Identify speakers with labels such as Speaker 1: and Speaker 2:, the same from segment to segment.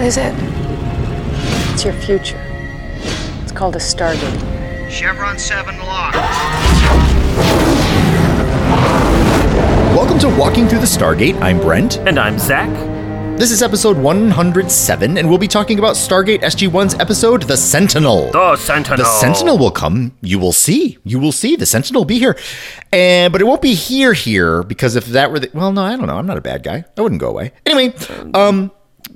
Speaker 1: What is it? It's your future. It's called a Stargate.
Speaker 2: Chevron 7 locked.
Speaker 3: Welcome to Walking Through the Stargate. I'm Brent.
Speaker 4: And I'm Zach.
Speaker 3: This is episode 107, and we'll be talking about Stargate SG1's episode, The Sentinel.
Speaker 4: The Sentinel.
Speaker 3: The Sentinel will come. You will see. You will see. The Sentinel will be here. And but it won't be here here because if that were the well, no, I don't know. I'm not a bad guy. I wouldn't go away. Anyway, um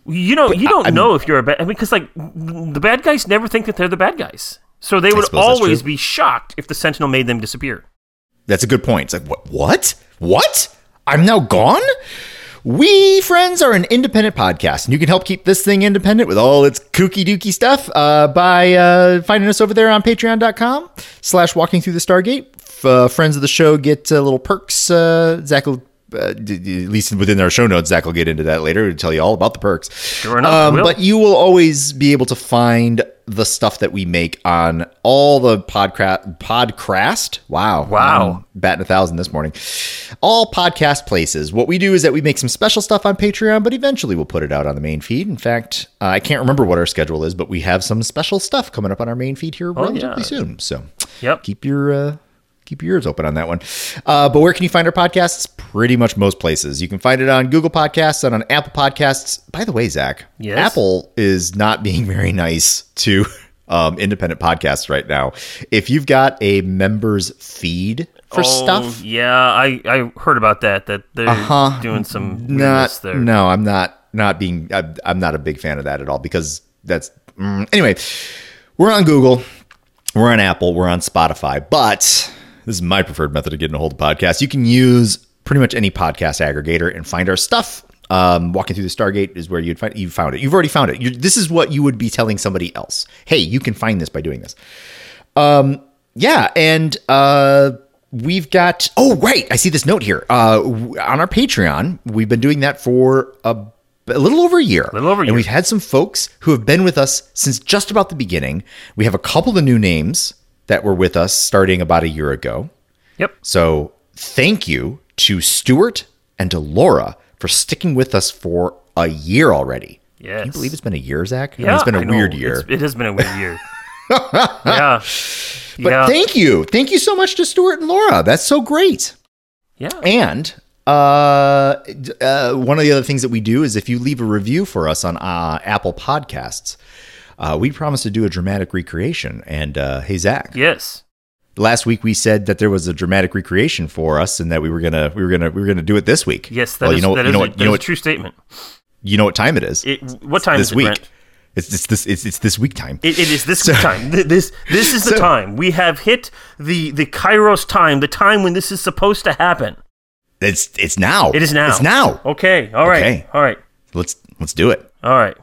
Speaker 4: You know, you don't
Speaker 3: I-
Speaker 4: know if you're a bad. I mean, because like the bad guys never think that they're the bad guys, so they would always be shocked if the Sentinel made them disappear.
Speaker 3: that's a good point. It's like what what? What? I'm now gone? We Friends are an independent podcast, and you can help keep this thing independent with all its kooky dooky stuff uh, by uh, finding us over there on patreon.com slash walking through the Stargate. F- uh, friends of the show get uh, little perks. Uh, Zach will, uh, at least within our show notes, Zach will get into that later to tell you all about the perks.
Speaker 4: Sure enough,
Speaker 3: Um, but you will always be able to find the stuff that we make on all the podcra- podcast. Wow.
Speaker 4: Wow.
Speaker 3: I'm batting a thousand this morning. All podcast places. What we do is that we make some special stuff on Patreon, but eventually we'll put it out on the main feed. In fact, uh, I can't remember what our schedule is, but we have some special stuff coming up on our main feed here relatively
Speaker 4: Oh, yeah.
Speaker 3: soon. So
Speaker 4: Yep.
Speaker 3: keep your uh, keep your ears open on that one. Uh, but where can you find our podcasts? Pretty much most places. You can find it on Google Podcasts and on Apple Podcasts. By the way, Zach,
Speaker 4: Yes?
Speaker 3: Apple is not being very nice to um, independent podcasts right now. If you've got a members feed for
Speaker 4: Oh,
Speaker 3: stuff,
Speaker 4: Yeah, I I heard about that. That they're
Speaker 3: Uh-huh.
Speaker 4: doing some
Speaker 3: not
Speaker 4: there.
Speaker 3: no, I'm not not being. I'm, I'm not a big fan of that at all because that's mm, anyway. We're on Google, we're on Apple, we're on Spotify, but this is my preferred method of getting a hold of podcasts. You can use pretty much any podcast aggregator and find our stuff. Um, walking through the Stargate is where you'd find you found it. You've already found it. you this is what you would be telling somebody else. Hey, you can find this by doing this. Um, yeah, and uh, we've got. Oh, right. I see this note here. Uh, on our Patreon, we've been doing that for a, a little over a year.
Speaker 4: little over a
Speaker 3: And we've had some folks who have been with us since just about the beginning. We have a couple of new names that were with us starting about a year ago.
Speaker 4: Yep.
Speaker 3: So thank you to Stuart and to Laura for sticking with us for a year already.
Speaker 4: Yes.
Speaker 3: Can you believe it's been a year, Zach? I mean,
Speaker 4: Yeah,
Speaker 3: it's been a weird year.
Speaker 4: It's- it has been a weird year. yeah.
Speaker 3: But
Speaker 4: yeah.
Speaker 3: thank you. Thank you so much to Stuart and Laura. That's so great.
Speaker 4: yeah.
Speaker 3: And uh, uh, one of the other things that we do is if you leave a review for us on uh, Apple Podcasts, uh, we promise to do a dramatic recreation. And uh, hey, Zach,
Speaker 4: Yes.
Speaker 3: last week we said that there was a dramatic recreation for us, and that we were gonna we were gonna we were gonna do it this week.
Speaker 4: Yes. That
Speaker 3: well,
Speaker 4: is-
Speaker 3: you know
Speaker 4: that
Speaker 3: you
Speaker 4: is
Speaker 3: know
Speaker 4: a-
Speaker 3: what you know what
Speaker 4: true statement.
Speaker 3: you know what time it is.
Speaker 4: It, what time
Speaker 3: this
Speaker 4: is it,
Speaker 3: week.
Speaker 4: Brent?
Speaker 3: It's, it's this it's, it's this week time.
Speaker 4: It, it is this
Speaker 3: So-
Speaker 4: time. This this is the
Speaker 3: So-
Speaker 4: time. We have hit the the Kairos time, the time when this is supposed to happen.
Speaker 3: It's it's now.
Speaker 4: It is now.
Speaker 3: It's now.
Speaker 4: Okay. All right.
Speaker 3: Okay.
Speaker 4: All right.
Speaker 3: Let's let's do it.
Speaker 4: All right.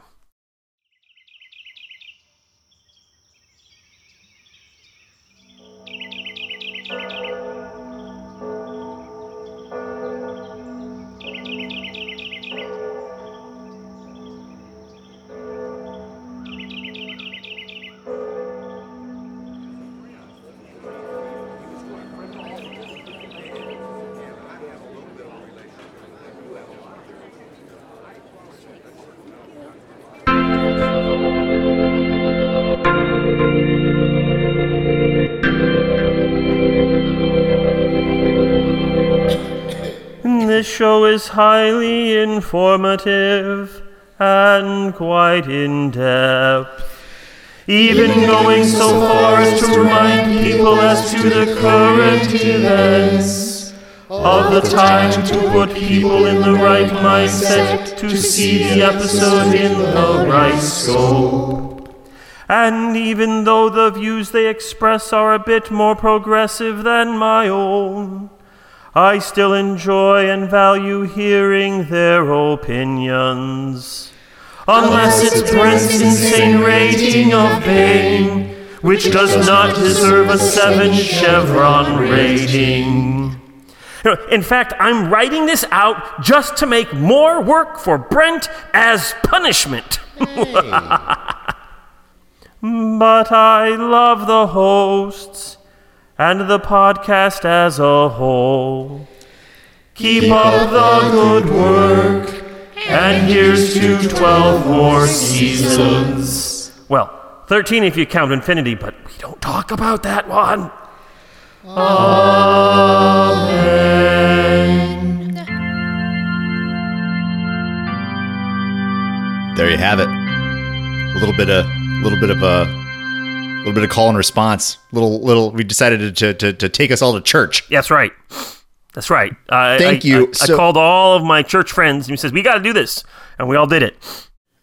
Speaker 4: This show is highly informative and quite in depth. Even going so far as to remind people as to the current events of the time to put people in the right mindset to see the episode in the right scope. And even though the views they express are a bit more progressive than my own, I still enjoy and value hearing their opinions. Unless it's Brent's insane rating of pain, which does not deserve a 7 Chevron rating. In fact, I'm writing this out just to make more work for Brent as punishment. but I love the hosts and the podcast as a whole. Keep up the good work And here's to 12 more seasons. Well, 13 if you count infinity, but we don't talk about that one.
Speaker 3: There you have it. A little bit of, a little bit of a, little bit of call and response. Little, little. We decided to to, to take us all to church.
Speaker 4: That's right. That's right. I-
Speaker 3: Thank
Speaker 4: I-
Speaker 3: you.
Speaker 4: I, I
Speaker 3: So-
Speaker 4: called all of my church friends and he says, We got to do this. And we all did it.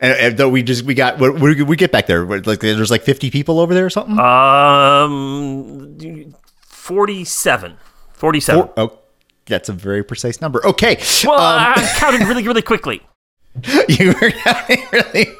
Speaker 3: And, and though we just we got we, we get back there like there's like 50 people over there or something.
Speaker 4: Um, 47. 47.
Speaker 3: Four- oh, that's a very precise number. Okay.
Speaker 4: well,
Speaker 3: Um,
Speaker 4: I counted really, really quickly.
Speaker 3: you were really.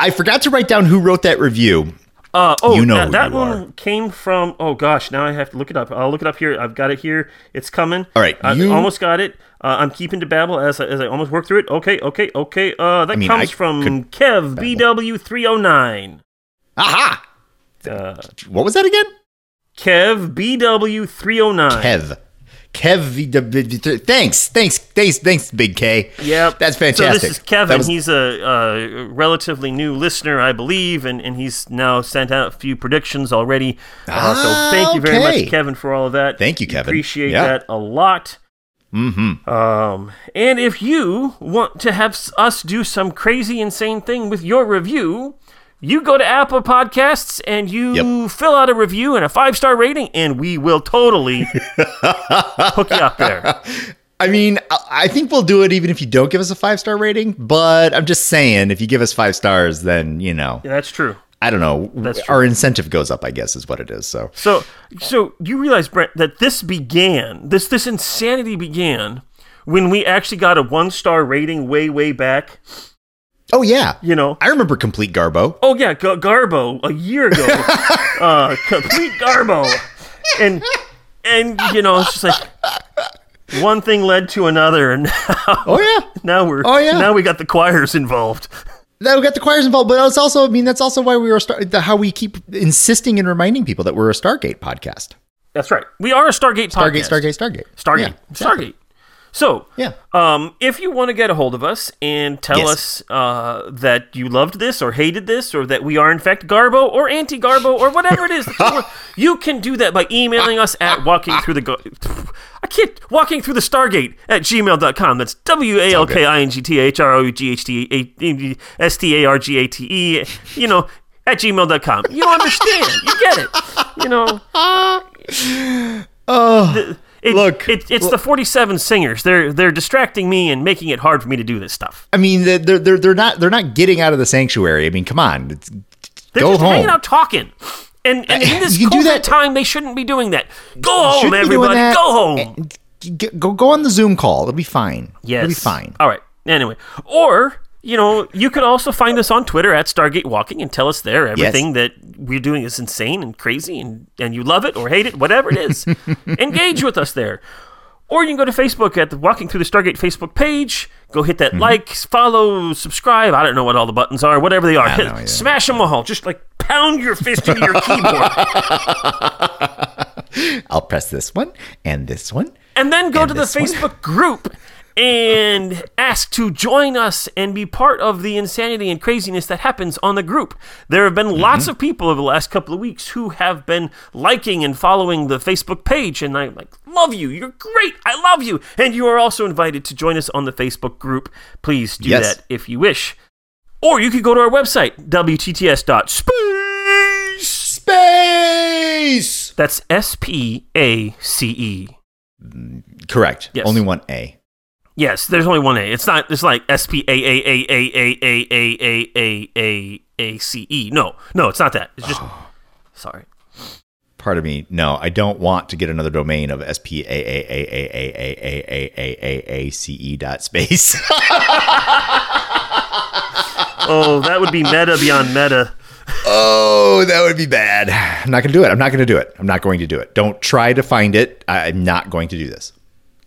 Speaker 3: I forgot to write down who wrote that review.
Speaker 4: Uh, oh,
Speaker 3: You know
Speaker 4: that, that
Speaker 3: you
Speaker 4: one
Speaker 3: are.
Speaker 4: came from. Oh gosh, now I have to look it up. I'll look it up here. I've got it here. It's coming.
Speaker 3: All right,
Speaker 4: I
Speaker 3: you-
Speaker 4: almost got it. Uh, I'm keeping to babble as I, as I almost work through it. Okay, okay, okay. Uh, that
Speaker 3: mean,
Speaker 4: comes
Speaker 3: I
Speaker 4: from Kev BW309.
Speaker 3: Aha!
Speaker 4: Uh,
Speaker 3: What was that again?
Speaker 4: Kev BW309.
Speaker 3: Kev. Kev. V- W- V- Thanks. Thanks. Thanks. Thanks, Big K.
Speaker 4: Yep.
Speaker 3: That's fantastic.
Speaker 4: So this is Kevin.
Speaker 3: Was-
Speaker 4: he's a, uh relatively new listener, I believe, and, and he's now sent out a few predictions already. Uh,
Speaker 3: Ah,
Speaker 4: so thank you very
Speaker 3: okay.
Speaker 4: much, Kevin, for all of that.
Speaker 3: Thank you, Kevin.
Speaker 4: Appreciate
Speaker 3: Yeah.
Speaker 4: that a lot.
Speaker 3: Mm-hmm.
Speaker 4: Um, and if you want to have us do some crazy, insane thing with your review, you go to Apple Podcasts and you
Speaker 3: Yep.
Speaker 4: fill out a review and a five star rating, and we will totally hook you up there.
Speaker 3: I mean, I- I think we'll do it even if you don't give us a five star rating. But I'm just saying, if you give us five stars, then you know,
Speaker 4: Yeah, that's true.
Speaker 3: I don't know,
Speaker 4: That's true.
Speaker 3: our incentive goes up. I guess is what it is. So
Speaker 4: So, so you realize, Brent, that this began, this this insanity began when we actually got a one star rating way, way back.
Speaker 3: Oh yeah,
Speaker 4: You know,
Speaker 3: I remember complete Garbo.
Speaker 4: oh yeah, G- Garbo a year ago, uh, complete Garbo, and and you know, it's just like one thing led to another, and now,
Speaker 3: Oh yeah.
Speaker 4: now we're
Speaker 3: Oh, yeah.
Speaker 4: now we got the choirs involved.
Speaker 3: Now we got the choirs involved, but it's also, I mean, that's also why we were star- the, how we keep insisting and reminding people that we're a Stargate podcast.
Speaker 4: That's right. We are a Stargate
Speaker 3: Stargate,
Speaker 4: podcast.
Speaker 3: Stargate, Stargate,
Speaker 4: Stargate.
Speaker 3: Yeah, exactly.
Speaker 4: Stargate. So,
Speaker 3: Yeah.
Speaker 4: um, if you want to get a hold of us and tell
Speaker 3: Yes.
Speaker 4: us uh, that you loved this or hated this or that we are in fact Garbo or anti-Garbo or whatever it is, you, want, you can do that by emailing us at walking through the. I can't walking through the Stargate at gmail.com. That's W A L K I N G T H R O U G H T A S T A R G A T E. You know. At gmail.com. You understand. You get it. You know.
Speaker 3: Oh,
Speaker 4: It,
Speaker 3: Look,
Speaker 4: it, it's the 47 singers. They're they're distracting me and making it hard for me to do this stuff.
Speaker 3: I mean, they're, they're they're not they're not getting out of the sanctuary. I mean, come on, it's,
Speaker 4: They're
Speaker 3: go
Speaker 4: just
Speaker 3: home.
Speaker 4: hanging out talking. And, and in this
Speaker 3: You can do
Speaker 4: COVID
Speaker 3: that-
Speaker 4: time, they shouldn't be doing that. Go home,
Speaker 3: Shouldn't be doing
Speaker 4: everybody. Go home.
Speaker 3: Go go on the Zoom call. It'll be fine.
Speaker 4: Yes.
Speaker 3: it'll be fine.
Speaker 4: All right. Anyway, or you know, you could also find us on Twitter at Stargate Walking and tell us there everything that we're doing is insane and crazy and and you love it or hate it, whatever it is. Engage with us there. Or you can go to Facebook at the Walking Through the Stargate Facebook page. Go hit
Speaker 3: Mm-hmm.
Speaker 4: that like, follow, subscribe. I don't know what all the buttons are, whatever they are. Hit- smash them all. Just like pound your fist into your keyboard.
Speaker 3: I'll press this one and this one.
Speaker 4: and then go
Speaker 3: And
Speaker 4: to the
Speaker 3: this one.
Speaker 4: Facebook group and ask to join us and be part of the insanity and craziness that happens on the group. There have been lots
Speaker 3: Mm-hmm.
Speaker 4: of people over the last couple of weeks who have been liking and following the Facebook page, and I like love you. You're great. I love you. And you are also invited to join us on the Facebook group. Please do
Speaker 3: Yes.
Speaker 4: that if you wish. Or you could go to our website, wtts.space.
Speaker 3: Space.
Speaker 4: That's S P A C E.
Speaker 3: Correct.
Speaker 4: Yes.
Speaker 3: Only one A.
Speaker 4: Yes, there's only one A. It's not. It's like S P A A A A A A A A A A C E. No, no, it's not that. It's just. Sorry.
Speaker 3: Part of me, no, I don't want to get another domain of S P A A A A A A A A A A C E dot space.
Speaker 4: Oh, that would be meta beyond meta.
Speaker 3: Oh, that would be bad. I'm not going to do it. I'm not going to do it. I'm not going to do it. Don't try to find it. I'm not going to do this.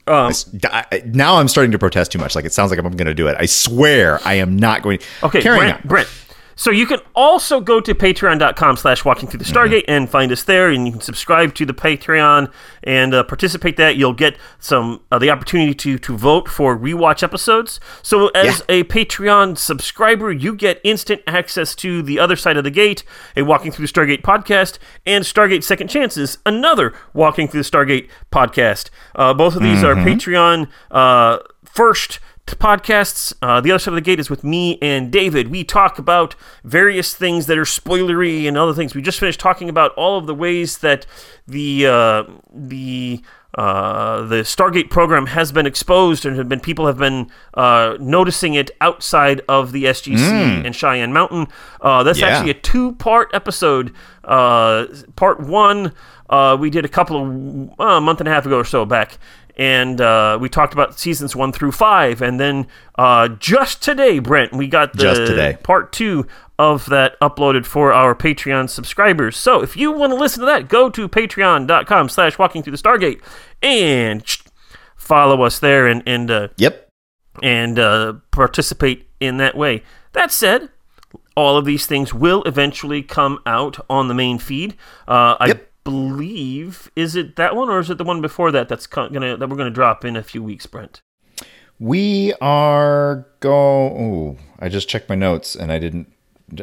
Speaker 4: Um,
Speaker 3: I- now I'm starting to protest too much. Like it sounds like I'm going to do it. I swear I am not going.
Speaker 4: okay,
Speaker 3: carrying
Speaker 4: Brent.
Speaker 3: on.
Speaker 4: Brent. So you can also go to patreon.com slash walking through the Stargate and find us there and you can subscribe to the Patreon and uh, participate that. You'll get some uh, the opportunity to to vote for rewatch episodes. So as
Speaker 3: Yeah.
Speaker 4: a Patreon subscriber, you get instant access to The Other Side of the Gate, a Walking Through the Stargate podcast, and Stargate Second Chances, another Walking Through the Stargate podcast. Uh, both of these are Patreon uh, first podcasts. Uh, the Other Side of the Gate is with me and David. We talk about various things that are spoilery and other things. We just finished talking about all of the ways that the uh, the uh, the Stargate program has been exposed, and have been people have been uh, noticing it outside of the SGC and Cheyenne Mountain. Uh, that's
Speaker 3: Yeah.
Speaker 4: actually a two-part episode. Uh, part one, uh, we did a couple of uh, a month and a half ago or so back, and uh, we talked about seasons one through five, and then uh, just today, Brent, we got the part two of that uploaded for our Patreon subscribers. So if you want to listen to that, go to patreon.com slash walking through the Stargate and follow us there and, and, uh,
Speaker 3: Yep.
Speaker 4: and uh, participate in that way. That said, all of these things will eventually come out on the main feed. Uh, I
Speaker 3: Yep.
Speaker 4: Believe is it that one or is it the one before that that's gonna that we're gonna drop in a few weeks, Brent?
Speaker 3: We are go. Oh, I just checked my notes and I didn't.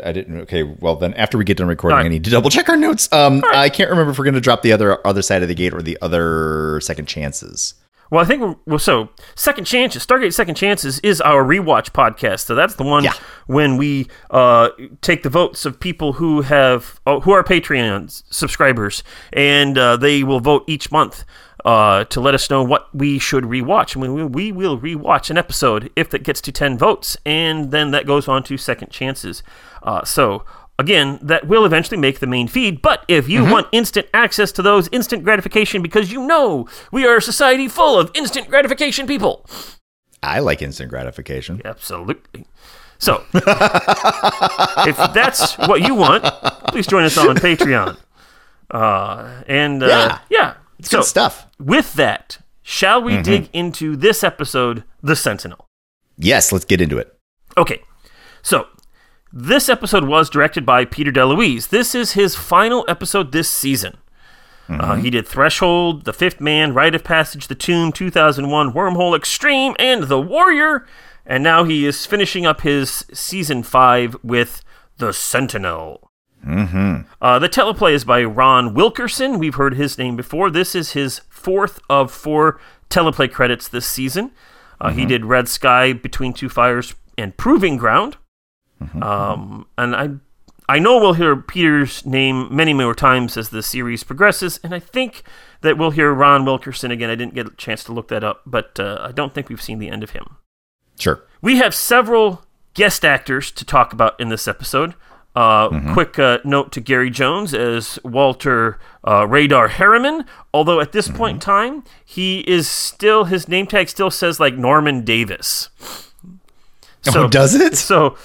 Speaker 3: I didn't. Okay, well then, after we get done recording,
Speaker 4: right.
Speaker 3: I need to double check our notes. Um, I can't remember if we're going to drop the other other side of the gate or the other second chances.
Speaker 4: Well, I think we're, well. So, Second Chances, Stargate Second Chances, is our rewatch podcast. So that's the one
Speaker 3: Yeah.
Speaker 4: when we uh, take the votes of people who have oh, who are Patreon subscribers, and uh, they will vote each month uh, to let us know what we should rewatch. And we, we will rewatch an episode if it gets to ten votes, and then that goes on to Second Chances. Uh, so. Again, that will eventually make the main feed, but if you want instant access to those, instant gratification, because you know we are a society full of instant gratification people.
Speaker 3: I like instant gratification.
Speaker 4: Absolutely. So, if that's what you want, please join us on Patreon. Uh, and uh,
Speaker 3: Yeah.
Speaker 4: yeah,
Speaker 3: It's
Speaker 4: so
Speaker 3: good stuff.
Speaker 4: with that, shall we dig into this episode, The Sentinel?
Speaker 3: Yes, let's get into it.
Speaker 4: Okay, so this episode was directed by Peter DeLuise. This is his final episode this season. Uh, he did Threshold, The Fifth Man, Rite of Passage, The Tomb, 2001, Wormhole Extreme, and The Warrior. And now he is finishing up his season five with The Sentinel. Mm-hmm. Uh, the teleplay is by Ron Wilkerson. We've heard his name before. This is his fourth of four teleplay credits this season. Uh, He did Red Sky, Between Two Fires, and Proving Ground. Um, and I, I know we'll hear Peter's name many more times as the series progresses, and I think that we'll hear Ron Wilkerson again. I didn't get a chance to look that up, but uh, I don't think we've seen the end of him.
Speaker 3: Sure.
Speaker 4: We have several guest actors to talk about in this episode. Uh, Quick uh, note to Gary Jones as Walter uh, Radar Harriman. Although at this point in time, he is still his name tag still says like Norman Davis.
Speaker 3: oh, does it?
Speaker 4: So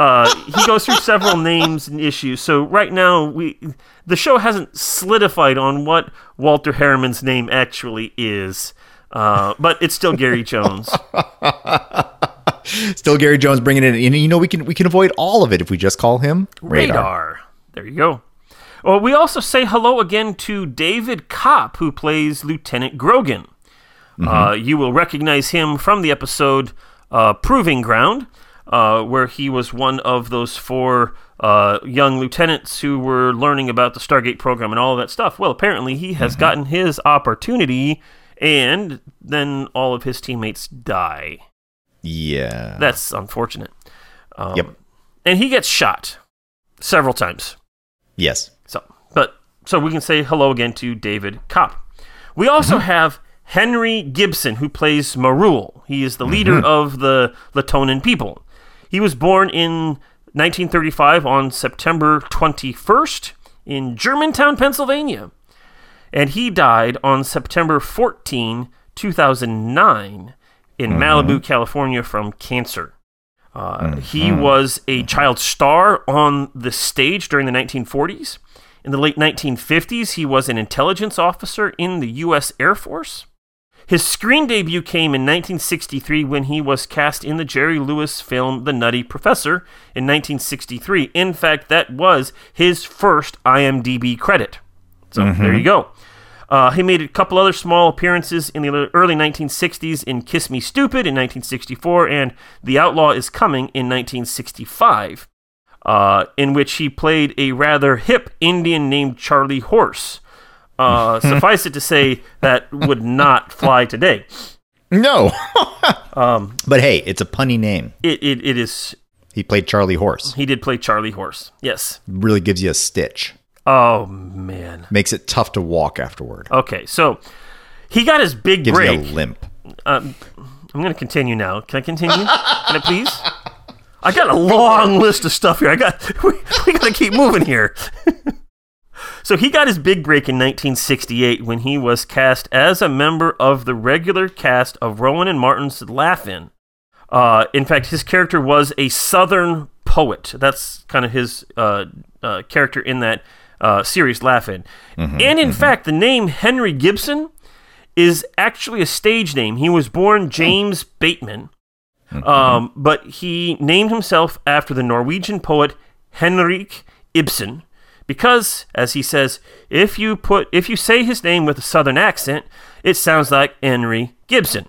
Speaker 4: uh, he goes through several names and issues. So right now, we the show hasn't solidified on what Walter Harriman's name actually is, uh, but it's still Gary Jones.
Speaker 3: Still Gary Jones bringing it in. And you know we can we can avoid all of it if we just call him
Speaker 4: Radar.
Speaker 3: Radar.
Speaker 4: There you go. Well, we also say hello again to David Kopp, who plays Lieutenant Grogan. Uh, you will recognize him from the episode uh, Proving Ground, uh, where he was one of those four uh, young lieutenants who were learning about the Stargate program and all that stuff. Well, apparently he has gotten his opportunity, and then all of his teammates die.
Speaker 3: Yeah.
Speaker 4: That's unfortunate. Um,
Speaker 3: Yep.
Speaker 4: And he gets shot several times.
Speaker 3: yes.
Speaker 4: So, but so we can say hello again to David Kopp. We also have Henry Gibson, who plays Marul. He is the leader of the Latonan people. He was born in 1935 on September 21st in Germantown, Pennsylvania, and he died on September 14, 2009, in Malibu, California, from cancer. Uh, He was a child star on the stage during the 1940s. In the late 1950s, he was an intelligence officer in the U.S. Air Force. His screen debut came in 1963 when he was cast in the Jerry Lewis film The Nutty Professor in 1963. In fact, that was his first IMDb credit. So there you go. Uh, he made a couple other small appearances in the early 1960s in Kiss Me Stupid in 1964 and The Outlaw is Coming in 1965, uh, in which he played a rather hip Indian named Charlie Horse. Uh, suffice it to say, that would not fly today.
Speaker 3: No.
Speaker 4: Um,
Speaker 3: but hey, it's a punny name.
Speaker 4: It, it, it is.
Speaker 3: He played Charlie Horse.
Speaker 4: He did play Charlie Horse. Yes.
Speaker 3: Really gives you a stitch.
Speaker 4: Oh man.
Speaker 3: Makes it tough to walk afterward.
Speaker 4: Okay, so he got his big
Speaker 3: Gives
Speaker 4: break.
Speaker 3: you a limp.
Speaker 4: Um, I'm going to continue now. Can I continue? Can I please? I got a long list of stuff here. I got we, we got to keep moving here. So he got his big break in 1968 when he was cast as a member of the regular cast of Rowan and Martin's Laugh-In. Uh, in fact, his character was a Southern poet. That's kind of his uh, uh, character in that uh, series, Laugh-In. and in fact, the name Henry Gibson is actually a stage name. He was born James Bateman, um, but he named himself after the Norwegian poet Henrik Ibsen because, as he says, if you put if you say his name with a southern accent, it sounds like Henry Gibson.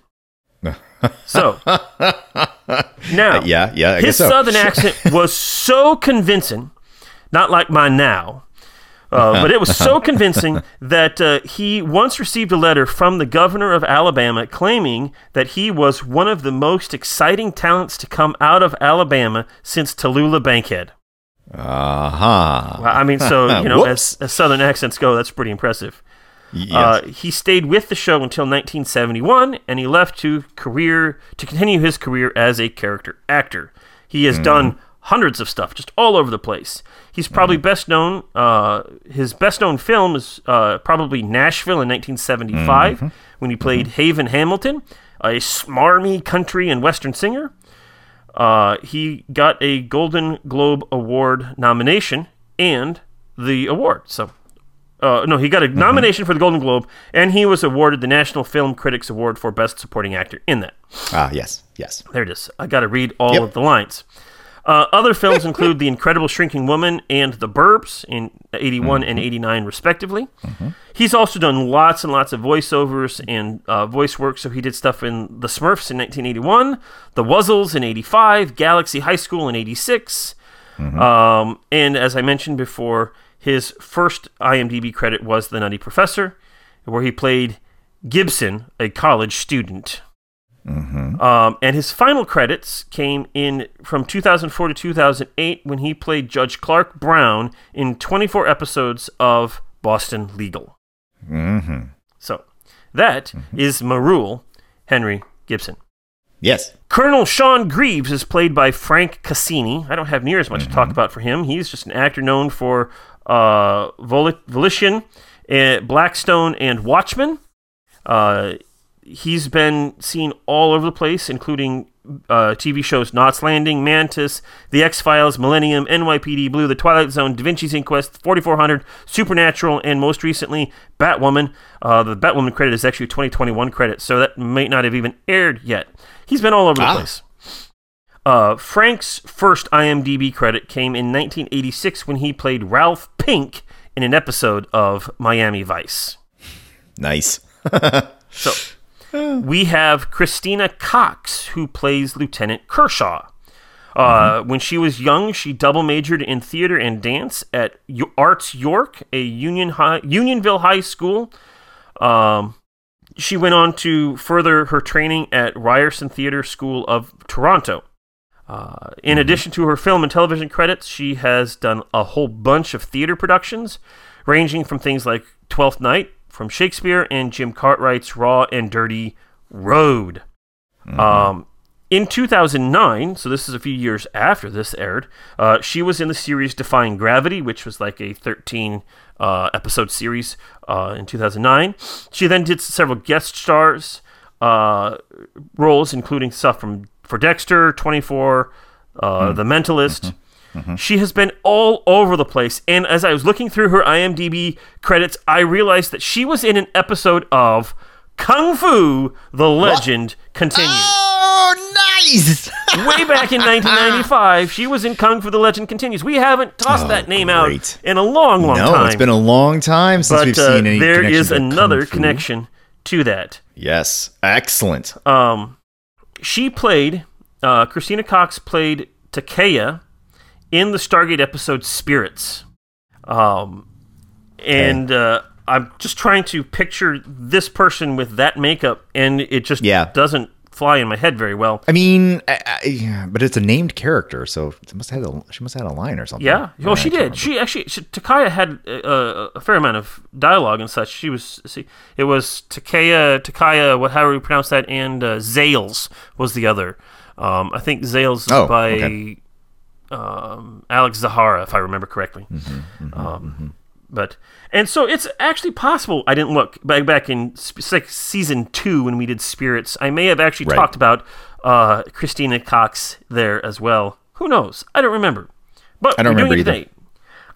Speaker 4: so now,
Speaker 3: yeah, yeah, I
Speaker 4: his
Speaker 3: guess so.
Speaker 4: southern accent was so convincing, not like mine now, uh, but it was so convincing that uh, he once received a letter from the governor of Alabama claiming that he was one of the most exciting talents to come out of Alabama since Tallulah Bankhead.
Speaker 3: Uh-huh.
Speaker 4: Well, I mean, so you know, as, as Southern accents go, that's pretty impressive.
Speaker 3: Yes.
Speaker 4: Uh, he stayed with the show until 1971, and he left to career to continue his career as a character actor. He has done hundreds of stuff, just all over the place. He's probably best known. Uh, his best known film is uh, probably Nashville in 1975, when he played Haven Hamilton, a smarmy country and western singer. Uh, he got a Golden Globe Award nomination and the award. So, uh, no, he got a nomination for the Golden Globe, and he was awarded the National Film Critics Award for Best Supporting Actor in that.
Speaker 3: ah, yes, yes.
Speaker 4: There it is. I got to read all
Speaker 3: Yep.
Speaker 4: of the lines. Uh, other films include The Incredible Shrinking Woman and The Burbs in 81 and 89, respectively. He's also done lots and lots of voiceovers and uh, voice work. So he did stuff in The Smurfs in 1981, The Wuzzles in 85, Galaxy High School in 86. Um, and as I mentioned before, his first IMDb credit was The Nutty Professor, where he played Gibson, a college student. Um, and his final credits came in from 2004 to 2008 when he played Judge Clark Brown in 24 episodes of Boston Legal.
Speaker 3: Mm-hmm.
Speaker 4: So that is Marul Henry Gibson.
Speaker 3: Yes.
Speaker 4: Colonel Sean Greaves is played by Frank Cassini. I don't have near as much to talk about for him. He's just an actor known for uh, Vol- Volition, uh, Blackstone, and Watchmen. Uh, he's been seen all over the place, including uh, TV shows Knots Landing, Mantis, The X Files, Millennium, NYPD Blue, The Twilight Zone, Da Vinci's Inquest, 4400, Supernatural, and most recently, Batwoman. Uh, the Batwoman credit is actually a 2021 credit, so that might not have even aired yet. He's been all over the
Speaker 3: Ah.
Speaker 4: place. Uh, Frank's first IMDb credit came in 1986 when he played Ralph Pink in an episode of Miami Vice.
Speaker 3: Nice.
Speaker 4: So we have Christina Cox, who plays Lieutenant Kershaw. Uh, When she was young, she double majored in theater and dance at Arts York, a Union High, Unionville High School. Um, she went on to further her training at Ryerson Theater School of Toronto. Uh, in addition to her film and television credits, she has done a whole bunch of theater productions, ranging from things like Twelfth Night from Shakespeare and Jim Cartwright's Raw and Dirty Road. Um, in 2009, so this is a few years after this aired, uh, she was in the series Defying Gravity, which was like a 13 uh, episode series uh, in 2009. She then did several guest stars uh, roles, including stuff from for Dexter, 24, uh, The Mentalist. She has been all over the place. And as I was looking through her IMDb credits, I realized that she was in an episode of Kung Fu: The Legend Continues.
Speaker 3: Oh, nice!
Speaker 4: Way back in 1995, she was in Kung Fu: The Legend Continues. We haven't tossed
Speaker 3: Oh,
Speaker 4: that name
Speaker 3: great.
Speaker 4: out in a long, long time.
Speaker 3: no,
Speaker 4: time.
Speaker 3: it's been a long time since
Speaker 4: but
Speaker 3: we've
Speaker 4: uh,
Speaker 3: seen any.
Speaker 4: there
Speaker 3: connection
Speaker 4: is
Speaker 3: to Kung
Speaker 4: another connection to that.
Speaker 3: Yes, excellent.
Speaker 4: Um, she played uh, Christina Cox played Takeya in the Stargate episode Spirits. Um, and uh, I'm just trying to picture this person with that makeup, and it just
Speaker 3: Yeah.
Speaker 4: doesn't fly in my head very well.
Speaker 3: I mean, I, I, but it's a named character, so it must have a, she must have had a line or something.
Speaker 4: Yeah, well, she did.
Speaker 3: remember.
Speaker 4: She actually, she, Takaya had uh, a fair amount of dialogue and such. She was, see, it was Takaya, Takaya, what, however you pronounce that, and uh, Zales was the other. Um, I think Zales
Speaker 3: Oh,
Speaker 4: by
Speaker 3: okay.
Speaker 4: Um, Alex Zahara, if I remember correctly.
Speaker 3: Mm-hmm,
Speaker 4: um, But and so it's actually possible. I didn't look back back in sp- like season two when we did spirits. I may have actually
Speaker 3: Right.
Speaker 4: talked about uh, Christina Cox there as well. Who knows? I don't remember. But
Speaker 3: I don't remember
Speaker 4: today.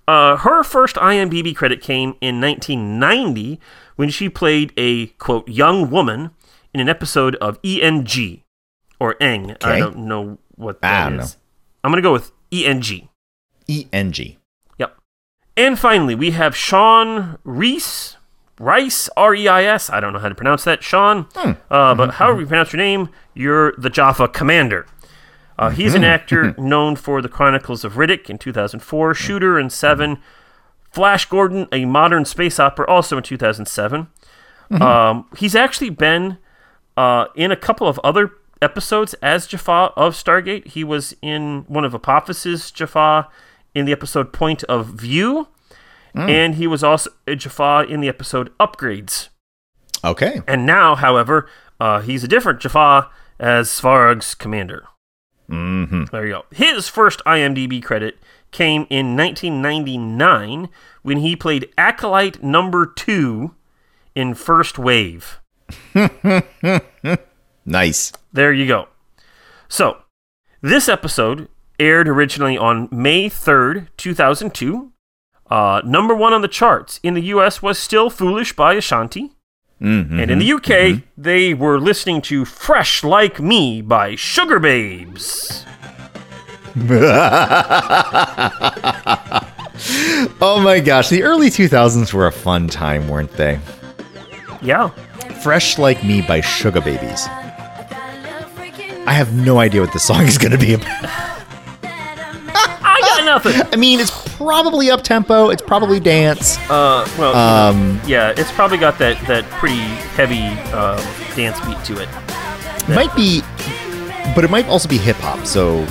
Speaker 4: Uh, her first IMDb credit came in 1990 when she played a quote young woman in an episode of ENG or Eng. I don't know what
Speaker 3: I don't
Speaker 4: is. I'm gonna go with ENG.
Speaker 3: E N G.
Speaker 4: Yep. And finally, we have Sean Reese. Rice, R E I S. I don't know how to pronounce that, Sean. Uh, but however you pronounce your name, you're the Jaffa commander. Uh, he's an actor known for The Chronicles of Riddick in 2004, Shooter in 7, Flash Gordon, a modern space opera, also in 2007. Um, he's actually been uh, in a couple of other episodes as Jaffa of Stargate. He was in one of Apophis's Jaffa in the episode Point of View, and he was also a Jaffa in the episode Upgrades.
Speaker 3: Okay.
Speaker 4: And now, however, uh, he's a different Jaffa as Svarog's commander.
Speaker 3: Mm-hmm.
Speaker 4: There you go. His first IMDb credit came in 1999 when he played Acolyte Number Two in First Wave.
Speaker 3: Nice.
Speaker 4: There you go. So, this episode aired originally on May 3rd, 2002. Uh, number one on the charts in the US was Still Foolish by Ashanti.
Speaker 3: Mm-hmm.
Speaker 4: And in the UK, they were listening to Fresh Like Me by Sugababes.
Speaker 3: Oh my gosh, the early 2000s were a fun time, weren't they?
Speaker 4: Yeah.
Speaker 3: Fresh Like Me by Sugar Babies. I have no idea what this song is going to be about.
Speaker 4: I got nothing.
Speaker 3: I mean, it's probably up tempo, it's probably dance.
Speaker 4: Uh, well,
Speaker 3: Um,
Speaker 4: yeah, it's probably got that, that pretty heavy um, dance beat to it.
Speaker 3: it might be, but it might also be hip hop, so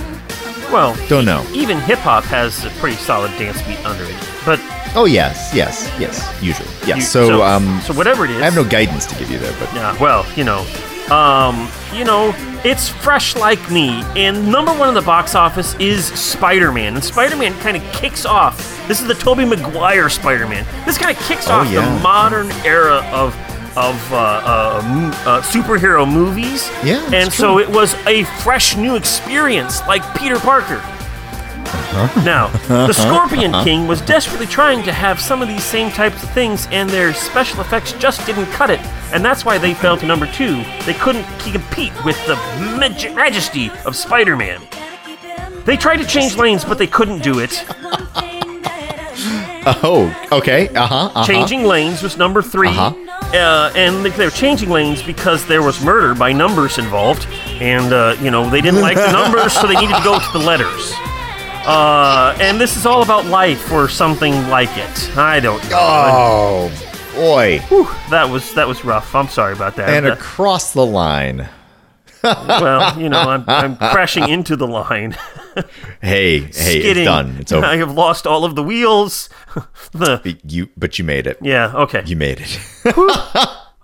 Speaker 4: Well,
Speaker 3: don't know.
Speaker 4: even hip hop has a pretty solid dance beat under it. But
Speaker 3: Oh, yes, yes, yes, usually. Yes,
Speaker 4: you-
Speaker 3: so, um,
Speaker 4: so whatever it is,
Speaker 3: I have no guidance to give you there, but
Speaker 4: Yeah, well, you know, um, you know, it's fresh like me, and number one in the box office is Spider-Man, and Spider-Man kind of kicks off. This is the Tobey Maguire Spider-Man. This kind of kicks
Speaker 3: Oh,
Speaker 4: off
Speaker 3: yeah.
Speaker 4: the modern era of of uh, uh, uh, superhero movies.
Speaker 3: Yeah,
Speaker 4: and so
Speaker 3: true.
Speaker 4: it was a fresh new experience, like Peter Parker.
Speaker 3: Uh-huh.
Speaker 4: Now, the Scorpion King was desperately trying to have some of these same types of things, and their special effects just didn't cut it, and that's why they fell to number two. They couldn't compete with the maj- majesty of Spider Man. They tried to change lanes, but they couldn't do it.
Speaker 3: oh, okay, uh huh, uh-huh.
Speaker 4: Changing lanes was number 3
Speaker 3: Uh-huh.
Speaker 4: Uh, and they were changing lanes because there was murder by numbers involved, and uh, you know they didn't like the numbers, so they needed to go to the letters. Uh, and this is all about life or something like it. I don't know.
Speaker 3: Oh, boy.
Speaker 4: Whew, that was that was rough. I'm sorry about that.
Speaker 3: And
Speaker 4: Uh,
Speaker 3: across the line.
Speaker 4: well, you know, I'm, I'm crashing into the line.
Speaker 3: Hey, hey,
Speaker 4: Skidding.
Speaker 3: it's done. It's over.
Speaker 4: I have lost all of the wheels. the
Speaker 3: You, but you made it.
Speaker 4: yeah, okay.
Speaker 3: You made it.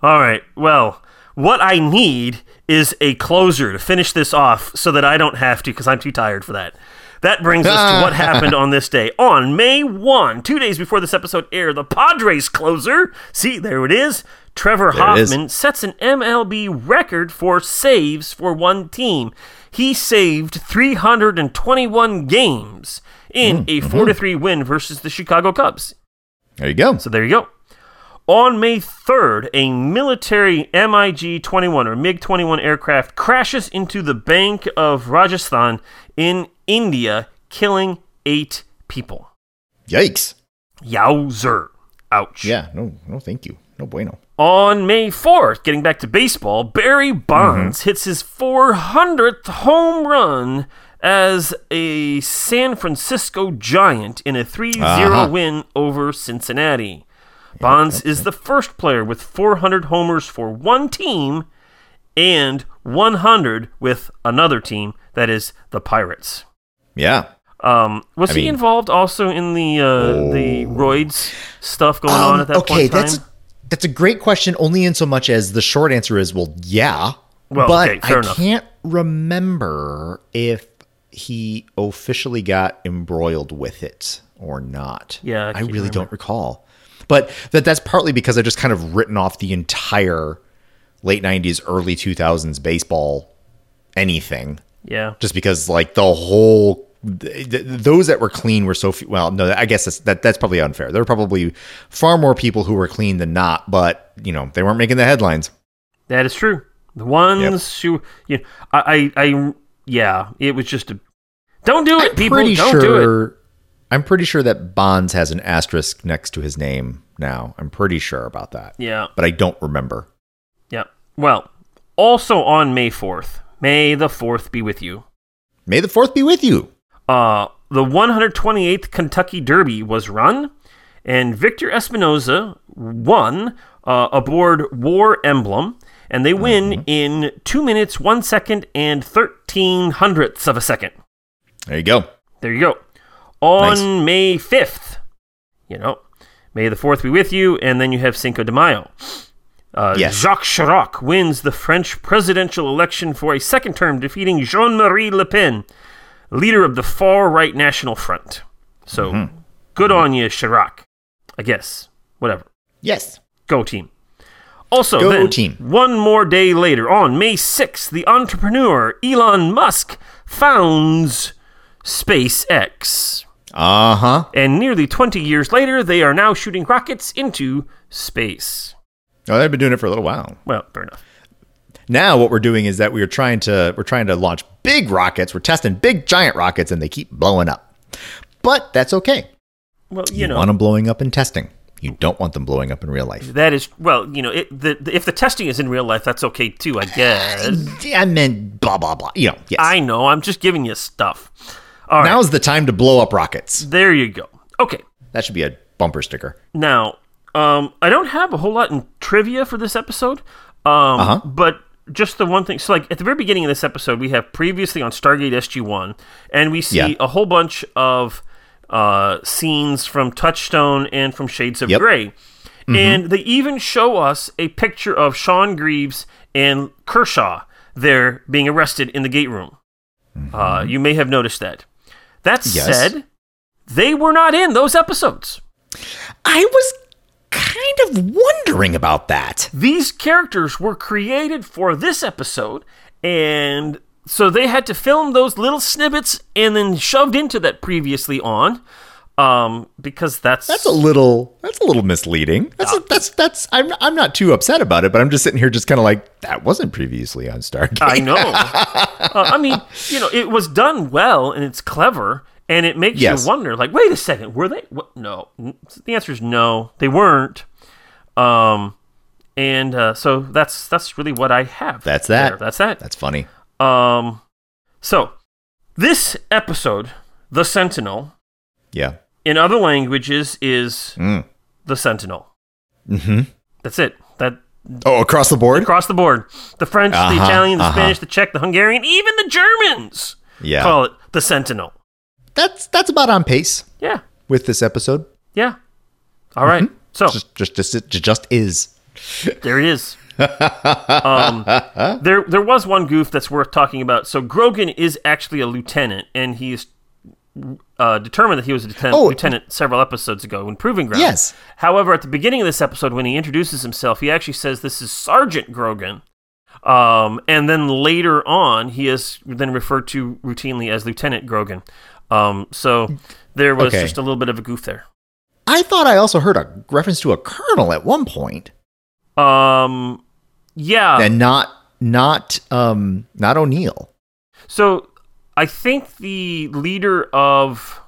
Speaker 4: All right. Well, what I need is a closer to finish this off so that I don't have to because I'm too tired for that. That brings us to what happened on this day. On May 1, two days before this episode aired, the Padres closer, see, there it is, Trevor
Speaker 3: There.
Speaker 4: Hoffman sets an MLB record for saves for one team. He saved 321 games in
Speaker 3: Mm,
Speaker 4: a
Speaker 3: mm-hmm.
Speaker 4: 4 3 win versus the Chicago Cubs.
Speaker 3: There you go.
Speaker 4: So there you go. On May 3rd, a military MiG 21 or MiG 21 aircraft crashes into the Bank of Rajasthan in India, killing eight people.
Speaker 3: Yikes.
Speaker 4: Yowzer. Ouch.
Speaker 3: Yeah. No. No. Thank you. No bueno.
Speaker 4: On May 4th, getting back to baseball, Barry Bonds hits his 400th home run as a San Francisco Giant in a 3 0
Speaker 3: Uh-huh.
Speaker 4: win over Cincinnati. Bonds is the first player with 400 homers for one team and 100 with another team, that is the Pirates.
Speaker 3: Yeah.
Speaker 4: Um, was
Speaker 3: I
Speaker 4: he
Speaker 3: mean-
Speaker 4: involved also in the uh, the roids stuff going on at that
Speaker 3: Um, okay,
Speaker 4: point in time?
Speaker 3: that's that's a great question. Only in so much as the short answer is, well, yeah.
Speaker 4: Well,
Speaker 3: but
Speaker 4: okay,
Speaker 3: I
Speaker 4: enough.
Speaker 3: can't remember if he officially got embroiled with it or not.
Speaker 4: Yeah, I
Speaker 3: I, really
Speaker 4: remember.
Speaker 3: don't recall. But that that's partly because I just kind of written off the entire late '90s, early 2000s baseball anything
Speaker 4: yeah.
Speaker 3: just because like the whole th- th- those that were clean were so few. Well, no, I guess that's, that that's probably unfair. There were probably far more people who were clean than not, but you know they weren't making the headlines.
Speaker 4: That is true. The ones who, you know, I, I, I, yeah, it was just a. Don't do it,
Speaker 3: I'm
Speaker 4: people.
Speaker 3: pretty
Speaker 4: Don't do it.
Speaker 3: sure. I'm pretty sure that Bonds has an asterisk next to his name now. I'm pretty sure about that,
Speaker 4: Yeah,
Speaker 3: but I don't remember.
Speaker 4: yeah. Well, also on May fourth, May the fourth be with you.
Speaker 3: May the fourth be with you.
Speaker 4: Uh, the 128th Kentucky Derby was run, and Victor Espinoza won uh, aboard War Emblem, and they win in two minutes, one second, and thirteen hundredths of a second.
Speaker 3: There you go.
Speaker 4: There you go. On
Speaker 3: Nice.
Speaker 4: May 5th, you know, May the 4th be with you, and then you have Cinco de Mayo. Uh,
Speaker 3: Yes.
Speaker 4: Jacques Chirac wins the French presidential election for a second term, defeating Jean Marie Le Pen, leader of the far right National Front. So,
Speaker 3: Mm-hmm.
Speaker 4: good on you, Chirac. I guess. Whatever.
Speaker 3: Yes.
Speaker 4: Go team. Also,
Speaker 3: Go
Speaker 4: then,
Speaker 3: team.
Speaker 4: one more day later, on May 6th, the entrepreneur Elon Musk founds SpaceX.
Speaker 3: Uh huh.
Speaker 4: And nearly 20 years later, they are now shooting rockets into space.
Speaker 3: Oh, they've been doing it for a little while.
Speaker 4: Well, fair enough.
Speaker 3: Now what we're doing is that we're trying to we're trying to launch big rockets. We're testing big giant rockets, and they keep blowing up. But that's okay.
Speaker 4: Well, you,
Speaker 3: You
Speaker 4: know,
Speaker 3: want them blowing up in testing. You don't want them blowing up in real life.
Speaker 4: that is, well, you know, it, the, the, if the testing is in real life, that's okay too, I guess.
Speaker 3: I meant blah blah blah. You know, yes.
Speaker 4: I know, I'm just giving you stuff. All right,
Speaker 3: Now's the time to blow up rockets.
Speaker 4: there you go. Okay,
Speaker 3: That should be a bumper sticker.
Speaker 4: Now, um, I don't have a whole lot in trivia for this episode, um,
Speaker 3: Uh-huh.
Speaker 4: but just the one thing. So, like at the very beginning of this episode, we have previously on Stargate SG One, and we see
Speaker 3: Yeah.
Speaker 4: a whole bunch of uh, scenes from Touchstone and from Shades of
Speaker 3: Yep.
Speaker 4: Grey, and they even show us a picture of Sean Greaves and Kershaw there being arrested in the gate room. Uh, you may have noticed that. That
Speaker 3: Yes.
Speaker 4: said, they were not in those episodes.
Speaker 3: I was kind of wondering about that.
Speaker 4: these characters were created for this episode and so they had to film those little snippets and then shoved into that previously on um because that's
Speaker 3: That's a little that's a little misleading. That's that's that's I'm I'm not too upset about it, but I'm just sitting here just kind of like that wasn't previously on Stargate.
Speaker 4: i know uh, i mean you know it was done well and it's clever and it makes
Speaker 3: Yes.
Speaker 4: you wonder like wait a second were they what? no the answer is no they weren't um and uh, so that's that's really what i have
Speaker 3: That's that.
Speaker 4: there. that's that
Speaker 3: That's funny.
Speaker 4: Um, so this episode, The Sentinel,
Speaker 3: Yeah.
Speaker 4: in other languages is
Speaker 3: Mm.
Speaker 4: The Sentinel.
Speaker 3: Mhm.
Speaker 4: That's it. That
Speaker 3: Oh, across the board?
Speaker 4: across the board, the French, the
Speaker 3: Uh-huh,
Speaker 4: Italian, the
Speaker 3: uh-huh.
Speaker 4: Spanish, the Czech, the Hungarian, even the Germans
Speaker 3: Yeah.
Speaker 4: call it The Sentinel.
Speaker 3: That's that's about on pace
Speaker 4: Yeah,
Speaker 3: with this episode.
Speaker 4: yeah. All right. So
Speaker 3: Just just just just is.
Speaker 4: there it is. um, there, there was one goof that's worth talking about. So Grogan is actually a lieutenant, and he's uh, determined that he was a lieutenant,
Speaker 3: Oh.
Speaker 4: lieutenant several episodes ago in Proving Ground.
Speaker 3: Yes.
Speaker 4: However, at the beginning of this episode, when he introduces himself, he actually says this is Sergeant Grogan. Um, and then later on, he is then referred to routinely as Lieutenant Grogan. Um, so there was
Speaker 3: Okay.
Speaker 4: just a little bit of a goof there.
Speaker 3: I thought I also heard a reference to a colonel at one point,
Speaker 4: Um, yeah.
Speaker 3: and not not um not O'Neill.
Speaker 4: So I think the leader of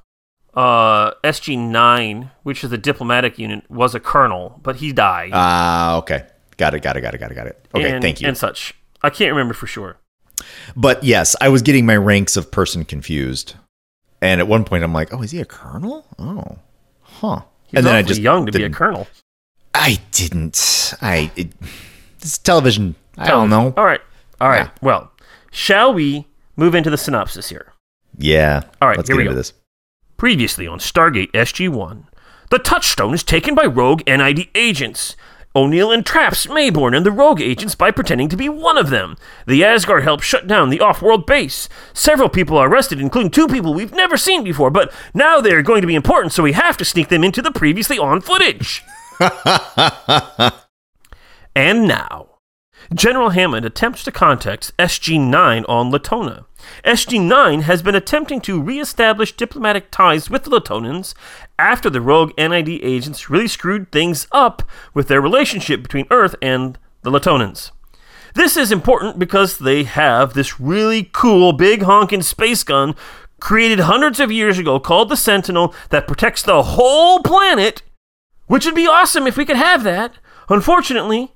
Speaker 4: uh, SG9, which is the diplomatic unit, was a colonel, but he died.
Speaker 3: Ah, okay, got it, got it, got it, got it, got it. Okay,
Speaker 4: and,
Speaker 3: thank you.
Speaker 4: And such. I can't remember for sure.
Speaker 3: But yes, I was getting my ranks of person confused, and at one point I'm like, oh, is he a colonel? Oh, huh.
Speaker 4: He's
Speaker 3: and then I
Speaker 4: awfully
Speaker 3: just
Speaker 4: young to be a
Speaker 3: didn't-
Speaker 4: colonel.
Speaker 3: I didn't. I it, this is television. I don't know.
Speaker 4: All right. All right.
Speaker 3: Yeah.
Speaker 4: Well, shall we move into the synopsis here?
Speaker 3: Yeah.
Speaker 4: All right,
Speaker 3: Let's
Speaker 4: here
Speaker 3: get
Speaker 4: we
Speaker 3: into
Speaker 4: go.
Speaker 3: this.
Speaker 4: Previously on Stargate SG 1, the Touchstone is taken by rogue NID agents. O'Neill entraps Maybourne and the rogue agents by pretending to be one of them. The Asgard help shut down the off world base. Several people are arrested, including two people we've never seen before, but now they're going to be important, so we have to sneak them into the previously on footage. and now, General Hammond attempts to contact SG 9 on Latona. SG 9 has been attempting to re establish diplomatic ties with the Latonans after the rogue NID agents really screwed things up with their relationship between Earth and the Latonans. This is important because they have this really cool big honking space gun created hundreds of years ago called the Sentinel that protects the whole planet, which would be awesome if we could have that. Unfortunately,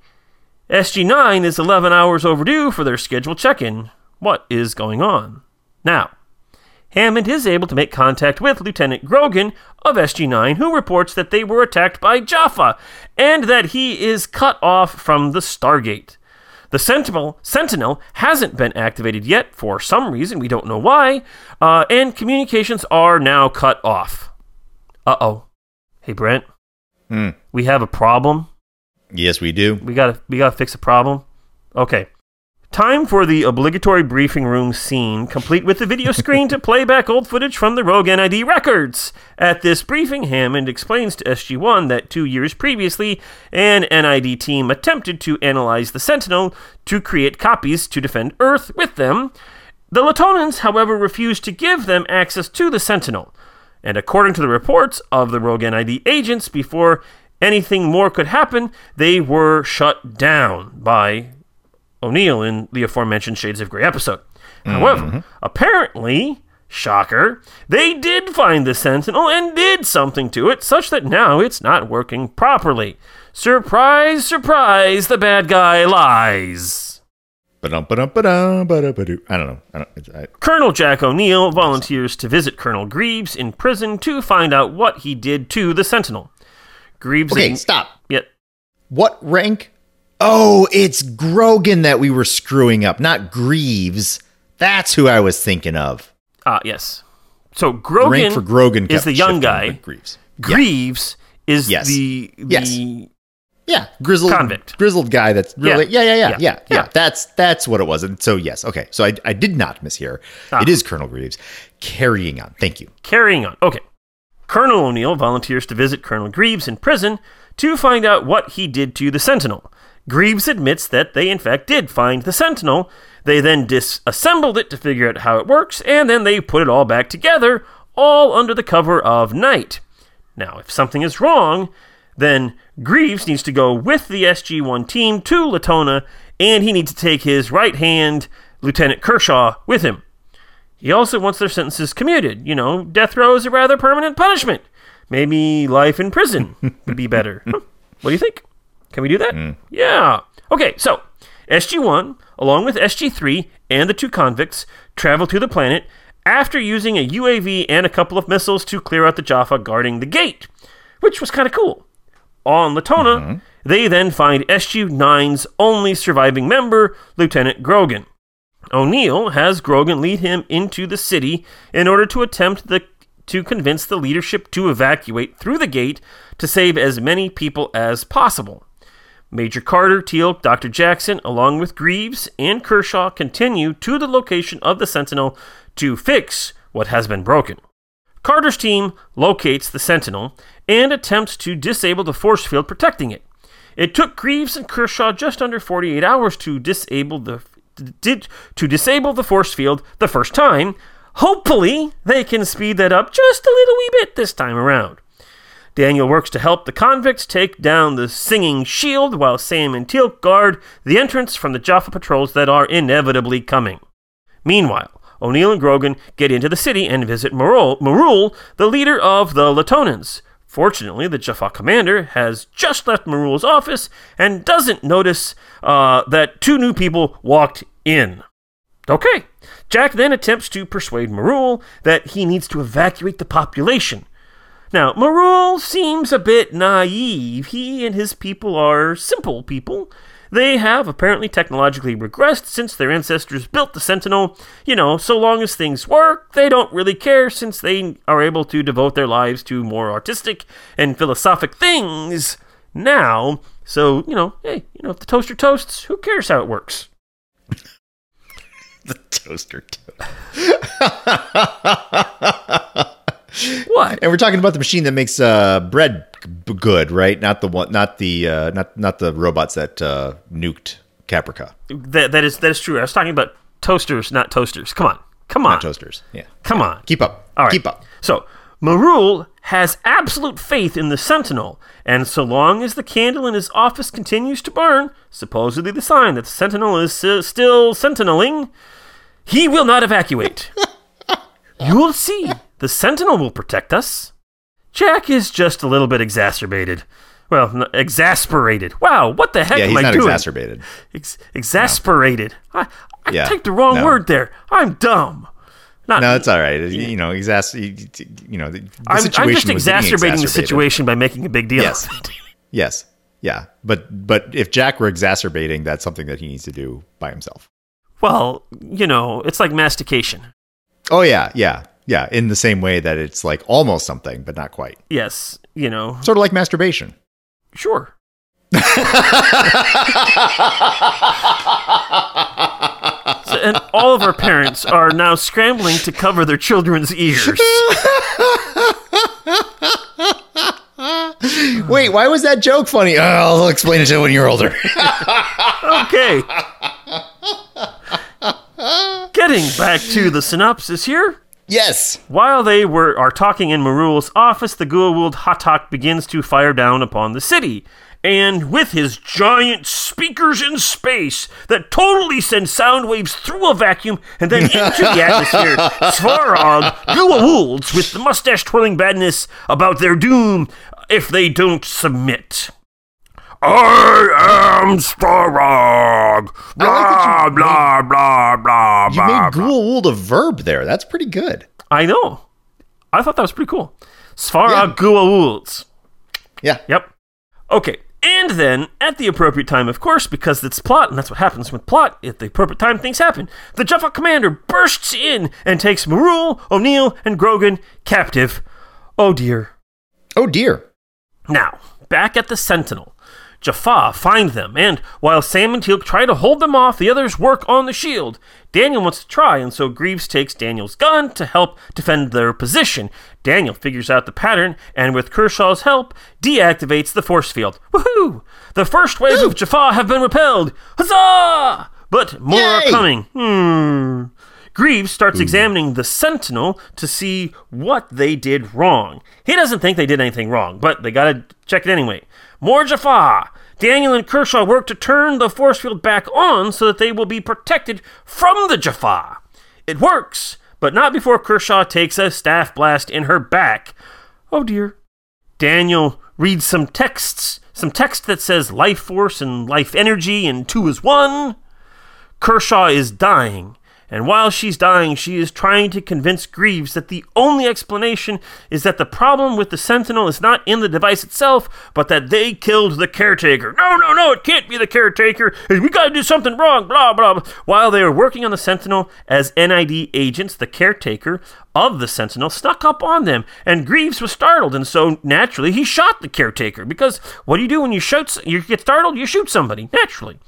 Speaker 4: SG9 is 11 hours overdue for their scheduled check in. What is going on? Now, Hammond is able to make contact with Lieutenant Grogan of SG9, who reports that they were attacked by Jaffa and that he is cut off from the Stargate. The Sentinel, Sentinel hasn't been activated yet for some reason, we don't know why, uh, and communications are now cut off. Uh oh. Hey, Brent,
Speaker 3: Hmm.
Speaker 4: we have a problem.
Speaker 3: Yes, we do.
Speaker 4: We gotta we gotta fix a problem. Okay. Time for the obligatory briefing room scene, complete with the video screen to play back old footage from the Rogue NID records. At this briefing, Hammond explains to SG1 that two years previously, an NID team attempted to analyze the Sentinel to create copies to defend Earth with them. The Latonans, however, refused to give them access to the Sentinel. And according to the reports of the Rogue NID agents, before anything more could happen, they were shut down by O'Neill in the aforementioned Shades of Grey episode. However, mm-hmm. apparently, shocker, they did find the Sentinel and did something to it, such that now it's not working properly. Surprise, surprise, the bad guy lies.
Speaker 3: I don't know. I don't, I,
Speaker 4: Colonel Jack O'Neill volunteers to visit Colonel Greaves in prison to find out what he did to the Sentinel. Greaves.
Speaker 3: okay,
Speaker 4: ign-
Speaker 3: stop.
Speaker 4: Yet,
Speaker 3: What rank? Oh, it's Grogan that we were screwing up, not Greaves. That's who I was thinking of.
Speaker 4: ah, yes. So Grogan
Speaker 3: rank for Grogan
Speaker 4: is the young guy.
Speaker 3: Greaves.
Speaker 4: Greaves is
Speaker 3: Yes.
Speaker 4: the the
Speaker 3: Yes. Yeah, grizzled
Speaker 4: Convict.
Speaker 3: grizzled guy. That's really yeah, yeah, yeah, yeah,
Speaker 4: Yeah.
Speaker 3: yeah.
Speaker 4: Yeah.
Speaker 3: That's that's what it was. And so yes, okay. So I I did not mishear.
Speaker 4: Ah.
Speaker 3: It is Colonel Greaves. Carrying on. Thank you.
Speaker 4: Carrying on. Okay. Colonel O'Neill volunteers to visit Colonel Greaves in prison to find out what he did to the Sentinel. Greaves admits that they, in fact, did find the Sentinel. They then disassembled it to figure out how it works, and then they put it all back together, all under the cover of night. Now, if something is wrong, then Greaves needs to go with the SG 1 team to Latona, and he needs to take his right hand, Lieutenant Kershaw, with him. He also wants their sentences commuted. You know, death row is a rather permanent punishment. Maybe life in prison would be better. Huh. What do you think? Can we do that? Hmm. Yeah. Okay, so SG1, along with SG3 and the two convicts, travel to the planet after using a UAV and a couple of missiles to clear out the Jaffa guarding the gate, which was kind of cool. On Latona, mm-hmm. they then find SG9's only surviving member, Lieutenant Grogan. O'Neill has Grogan lead him into the city in order to attempt the, to convince the leadership to evacuate through the gate to save as many people as possible. Major Carter, Teal'c, Dr. Jackson, along with Greaves and Kershaw, continue to the location of the Sentinel to fix what has been broken. Carter's team locates the Sentinel and attempts to disable the force field protecting it. It took Greaves and Kershaw just under 48 hours to disable the to disable the force field the first time. Hopefully, they can speed that up just a little wee bit this time around. Daniel works to help the convicts take down the singing shield while Sam and Teal'c guard the entrance from the Jaffa patrols that are inevitably coming. Meanwhile, O'Neill and Grogan get into the city and visit Marul, Marul the leader of the Latonans. Fortunately, the Jaffa commander has just left Marul's office and doesn't notice uh, that two new people walked in. Okay. Jack then attempts to persuade Marul that he needs to evacuate the population. Now, Marul seems a bit naive. He and his people are simple people. They have apparently technologically regressed since their ancestors built the Sentinel. You know, so long as things work, they don't really care since they are able to devote their lives to more artistic and philosophic things now. So, you know, hey, you know, if the toaster toasts, who cares how it works?
Speaker 3: the toaster toast.
Speaker 4: What?
Speaker 3: And we're talking about the machine that makes uh, bread good, right? Not the one, not the uh, not not the robots that uh, nuked Caprica,
Speaker 4: That, that is that is true. I was talking about toasters, not toasters. Come on. Come on.
Speaker 3: not toasters. Yeah,
Speaker 4: Come on.
Speaker 3: keep up.
Speaker 4: All right.
Speaker 3: Keep up.
Speaker 4: So, Marul has absolute faith in the Sentinel, and so long as the candle in his office continues to burn, supposedly the sign that the Sentinel is uh, still sentineling, he will not evacuate. You'll see. The Sentinel will protect us. Jack is just a little bit exacerbated. Well, n- exasperated. Wow, what the heck
Speaker 3: Yeah,
Speaker 4: am
Speaker 3: he's
Speaker 4: I
Speaker 3: not
Speaker 4: doing?
Speaker 3: exacerbated.
Speaker 4: Ex- exasperated. I, I
Speaker 3: Yeah,
Speaker 4: typed the wrong
Speaker 3: no.
Speaker 4: word there. I'm dumb. Not,
Speaker 3: No, it's all right. You know, exas. You, know, the, the
Speaker 4: I'm, I'm just exacerbating the situation by making a big deal.
Speaker 3: Yes. Yes. Yeah. But but if Jack were exacerbating, that's something that he needs to do by himself.
Speaker 4: Well, you know, it's like mastication.
Speaker 3: Oh yeah, yeah, yeah. In the same way that it's like almost something, but not quite.
Speaker 4: Yes, you know,
Speaker 3: Sort of like masturbation.
Speaker 4: sure. So- and all of our parents are now scrambling to cover their children's ears.
Speaker 3: Wait, why was that joke funny? Oh, I'll explain it to you when you're older.
Speaker 4: Okay. Getting back to the synopsis here.
Speaker 3: Yes.
Speaker 4: While they were are talking in Marul's office, the Goa'uld Ha'tak begins to fire down upon the city. And with his giant speakers in space that totally send sound waves through a vacuum and then into the atmosphere, Svarog Goa'ulds with the mustache twirling badness about their doom if they don't submit. I am Svarog. Blah, blah, blah, blah,
Speaker 3: You
Speaker 4: blah,
Speaker 3: made Goa'uld a verb there. That's pretty good.
Speaker 4: I know. I thought that was pretty cool. Svara
Speaker 3: Yeah.
Speaker 4: Goa'ulds.
Speaker 3: Yeah.
Speaker 4: Yep. Okay. And then, at the appropriate time, of course, because it's plot, and that's what happens with plot, at the appropriate time, things happen. The Jaffa commander bursts in and takes Marul, O'Neill, and Grogan captive. Oh dear.
Speaker 3: Oh dear.
Speaker 4: Now, back at the Sentinel, Jaffa find them, and while Sam and Teal'c try to hold them off, the others work on the shield. Daniel wants to try, and so Greaves takes Daniel's gun to help defend their position. Daniel figures out the pattern, and with Kershaw's help, deactivates the force field. Woohoo! The first wave of Jaffa have been repelled. Huzzah! But more are coming. Hmm. Greaves starts examining the Sentinel to see what they did wrong. He doesn't think they did anything wrong, but they gotta check it anyway. More Jaffa! Daniel and Kershaw work to turn the force field back on so that they will be protected from the Jaffa. It works, but not before Kershaw takes a staff blast in her back. Oh dear. Daniel reads some texts, some text that says life force and life energy and two is one. Kershaw is dying, and while she's dying, she is trying to convince Greaves that the only explanation is that the problem with the Sentinel is not in the device itself, but that they killed the caretaker. No, no, no, it can't be the caretaker. We gotta do something wrong, blah, blah, blah. While they are working on the Sentinel as NID agents, the caretaker of the Sentinel snuck up on them, and Greaves was startled, and so naturally he shot the caretaker. Because what do you do when you shoot? You get startled, you shoot somebody naturally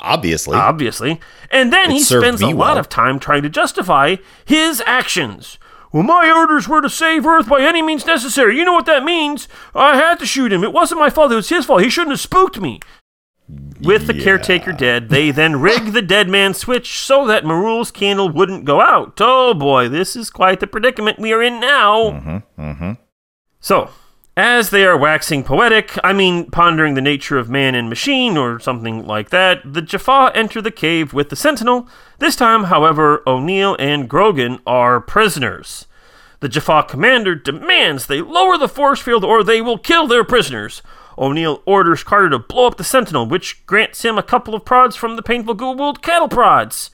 Speaker 3: Obviously.
Speaker 4: obviously. And then
Speaker 3: It
Speaker 4: he spends a
Speaker 3: me
Speaker 4: lot of time trying to justify his actions. Well, my orders were to save Earth by any means necessary. You know what that means. I had to shoot him. It wasn't my fault. It was his fault. He shouldn't have spooked me. With the caretaker dead, they then rig the dead man switch so that Marul's candle wouldn't go out. Oh boy, this is quite the predicament we are in now.
Speaker 3: Mm-hmm,
Speaker 4: So, As they are waxing poetic, I mean pondering the nature of man and machine or something like that, the Jaffa enter the cave with the Sentinel. This time, however, O'Neill and Grogan are prisoners. The Jaffa commander demands they lower the force field or they will kill their prisoners. O'Neill orders Carter to blow up the Sentinel, which grants him a couple of prods from the painful Goa'uld cattle prods.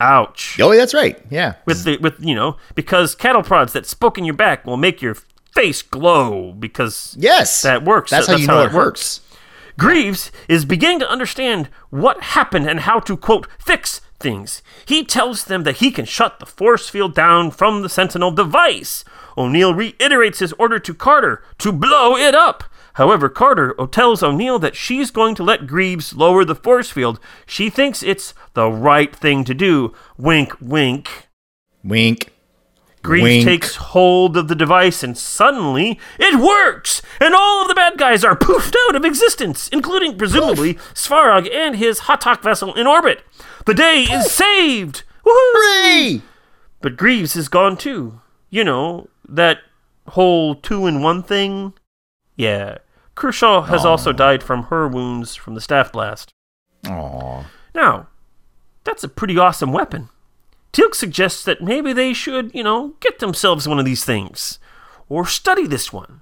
Speaker 4: Ouch.
Speaker 3: Oh, that's right. Yeah.
Speaker 4: With the with you know because cattle prods that spoke in your back will make your face glow because
Speaker 3: Yes.
Speaker 4: that works.
Speaker 3: That's, how you know it,
Speaker 4: it works.
Speaker 3: hurts.
Speaker 4: Greaves is beginning to understand what happened and how to, quote, fix things. He tells them that he can shut the force field down from the Sentinel device. O'Neill reiterates his order to Carter to blow it up. However, Carter tells O'Neill that she's going to let Greaves lower the force field. She thinks it's the right thing to do. Wink, wink.
Speaker 3: Wink.
Speaker 4: Greaves
Speaker 3: Wink.
Speaker 4: takes hold of the device and suddenly it works! And all of the bad guys are poofed out of existence, including presumably Svarog and his Ha'tak vessel in orbit. The day is saved! Woohoo!
Speaker 3: Hooray!
Speaker 4: But Greaves is gone too. You know, that whole two in one thing? Yeah. Kershaw has also died from her wounds from the staff blast.
Speaker 3: Aw.
Speaker 4: Now, that's a pretty awesome weapon. Teal'c suggests that maybe they should, you know, get themselves one of these things, or study this one.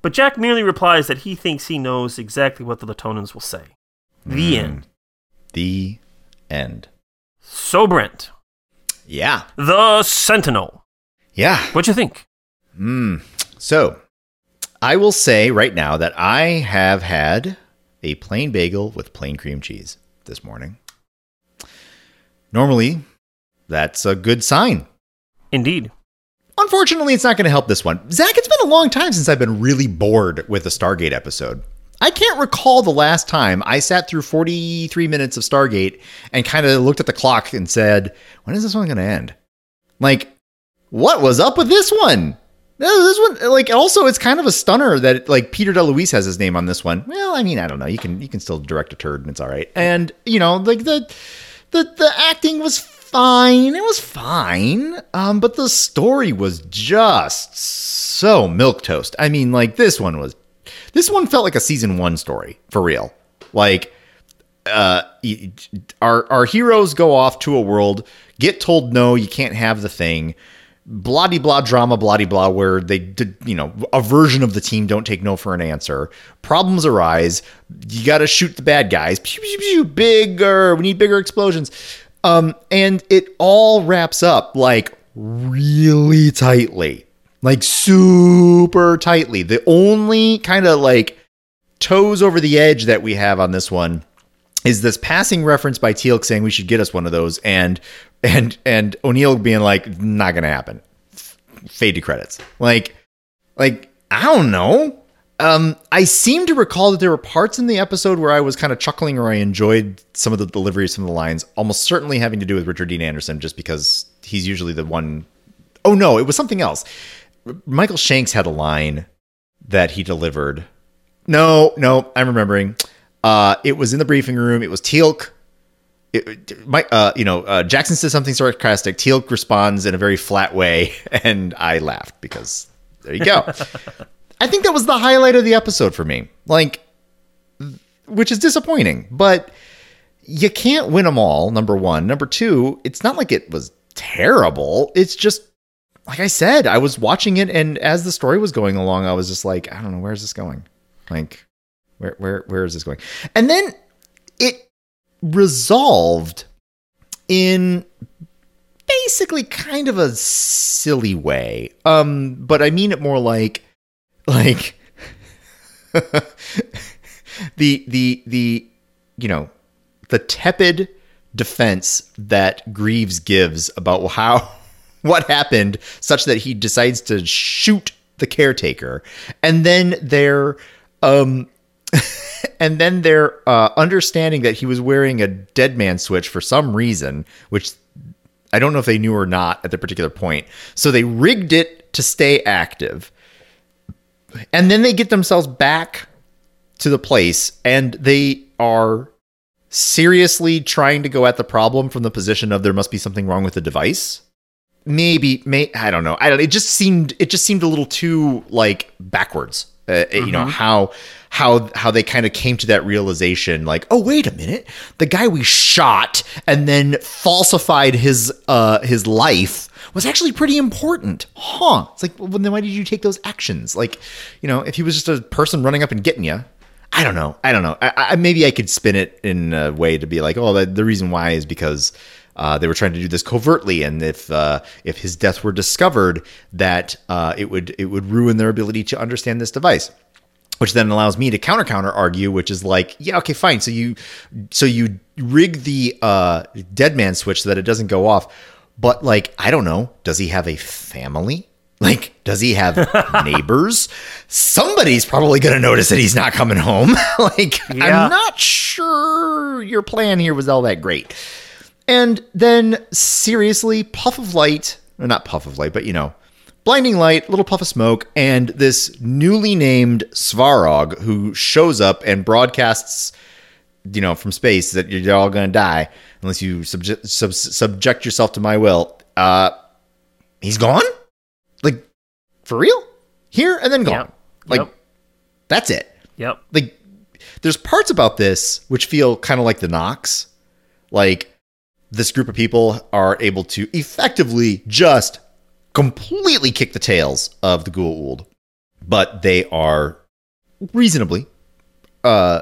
Speaker 4: But Jack merely replies that he thinks he knows exactly what the Latonans will say. The end.
Speaker 3: The end.
Speaker 4: So, Brent,
Speaker 3: Yeah.
Speaker 4: the Sentinel.
Speaker 3: Yeah.
Speaker 4: What'd you think? Hmm.
Speaker 3: So, I will say right now that I have had a plain bagel with plain cream cheese this morning. Normally, that's a good sign.
Speaker 4: Indeed.
Speaker 3: Unfortunately, it's not going to help this one. Zach, it's been a long time since I've been really bored with a Stargate episode. I can't recall the last time I sat through 43 minutes of Stargate and kind of looked at the clock and said, when is this one going to end? Like, what was up with this one? No, this one, like, also, it's kind of a stunner that, like, Peter DeLuise has his name on this one. Well, I mean, I don't know. You can, you can still direct a turd and it's all right. And, you know, like, the, the, the acting was fine. It was fine. Um, but the story was just so milk toast. I mean, like, this one was, this one felt like a season one story for real. Like, uh, our our heroes go off to a world, get told no, you can't have the thing. Blah blah drama, blah blah, where they did, you know, a version of the team don't take no for an answer. Problems arise. You got to shoot the bad guys. Pew, pew, pew, bigger. We need bigger explosions. Um, and it all wraps up like really tightly, like super tightly. The only kind of like toes over the edge that we have on this one is this passing reference by Teal'c saying we should get us one of those, and and and O'Neill being like, not gonna happen. Fade to credits. Like, like I don't know. Um, I seem to recall that there were parts in the episode where I was kind of chuckling or I enjoyed some of the some of the lines, almost certainly having to do with Richard Dean Anderson, just because he's usually the one Oh no, it was something else. Michael Shanks had a line that he delivered. No, no, I'm remembering. Uh, it was in the briefing room. It was Teal'c. It, my, uh, you know, uh, Jackson says something sarcastic. Teal'c responds in a very flat way, and I laughed because there you go. I think that was the highlight of the episode for me. Like, which is disappointing, but you can't win them all. Number one, number two, it's not like it was terrible. It's just like I said, I was watching it, and as the story was going along, I was just like, I don't know, where's this going? Like, where where where is this going? And then it resolved in basically kind of a silly way. Um, but I mean it more like like the the the you know the tepid defense that Greaves gives about how what happened such that he decides to shoot the caretaker and then their um and then their uh, understanding that he was wearing a dead man switch for some reason which I don't know if they knew or not at the particular point so they rigged it to stay active and then they get themselves back to the place and they are seriously trying to go at the problem from the position of there must be something wrong with the device maybe may I don't know. I don't. It just seemed it just seemed a little too like backwards. Uh, You know how how how they kind of came to that realization. Like, oh wait a minute, the guy we shot and then falsified his uh his life was actually pretty important, huh? It's like, well, then why did you take those actions? Like, you know, if he was just a person running up and getting you. I don't know. I don't know. I, I maybe I could spin it in a way to be like, oh, the, the reason why is because uh, they were trying to do this covertly, and if uh, if his death were discovered, that uh, it would it would ruin their ability to understand this device. Which then allows me to counter counter argue, which is like, yeah, okay, fine. So you so you rig the uh, dead man switch so that it doesn't go off, but like, I don't know, does he have a family? Like, does he have neighbors? Somebody's probably going to notice that he's not coming home. like,
Speaker 4: Yeah.
Speaker 3: I'm not sure your plan here was all that great. And then, seriously, puff of light, or not puff of light, but you know, blinding light, little puff of smoke, and this newly named Svarog who shows up and broadcasts, you know, from space that you're all going to die unless you subject, sub, subject yourself to my will. Uh, he's gone? Like, for real? Here and then gone.
Speaker 4: Yep.
Speaker 3: Like,
Speaker 4: Yep.
Speaker 3: that's it
Speaker 4: Yep.
Speaker 3: like there's parts about this which feel kind of like the Nox. Like this group of people are able to effectively just completely kick the tails of the Goa'uld, but they are reasonably uh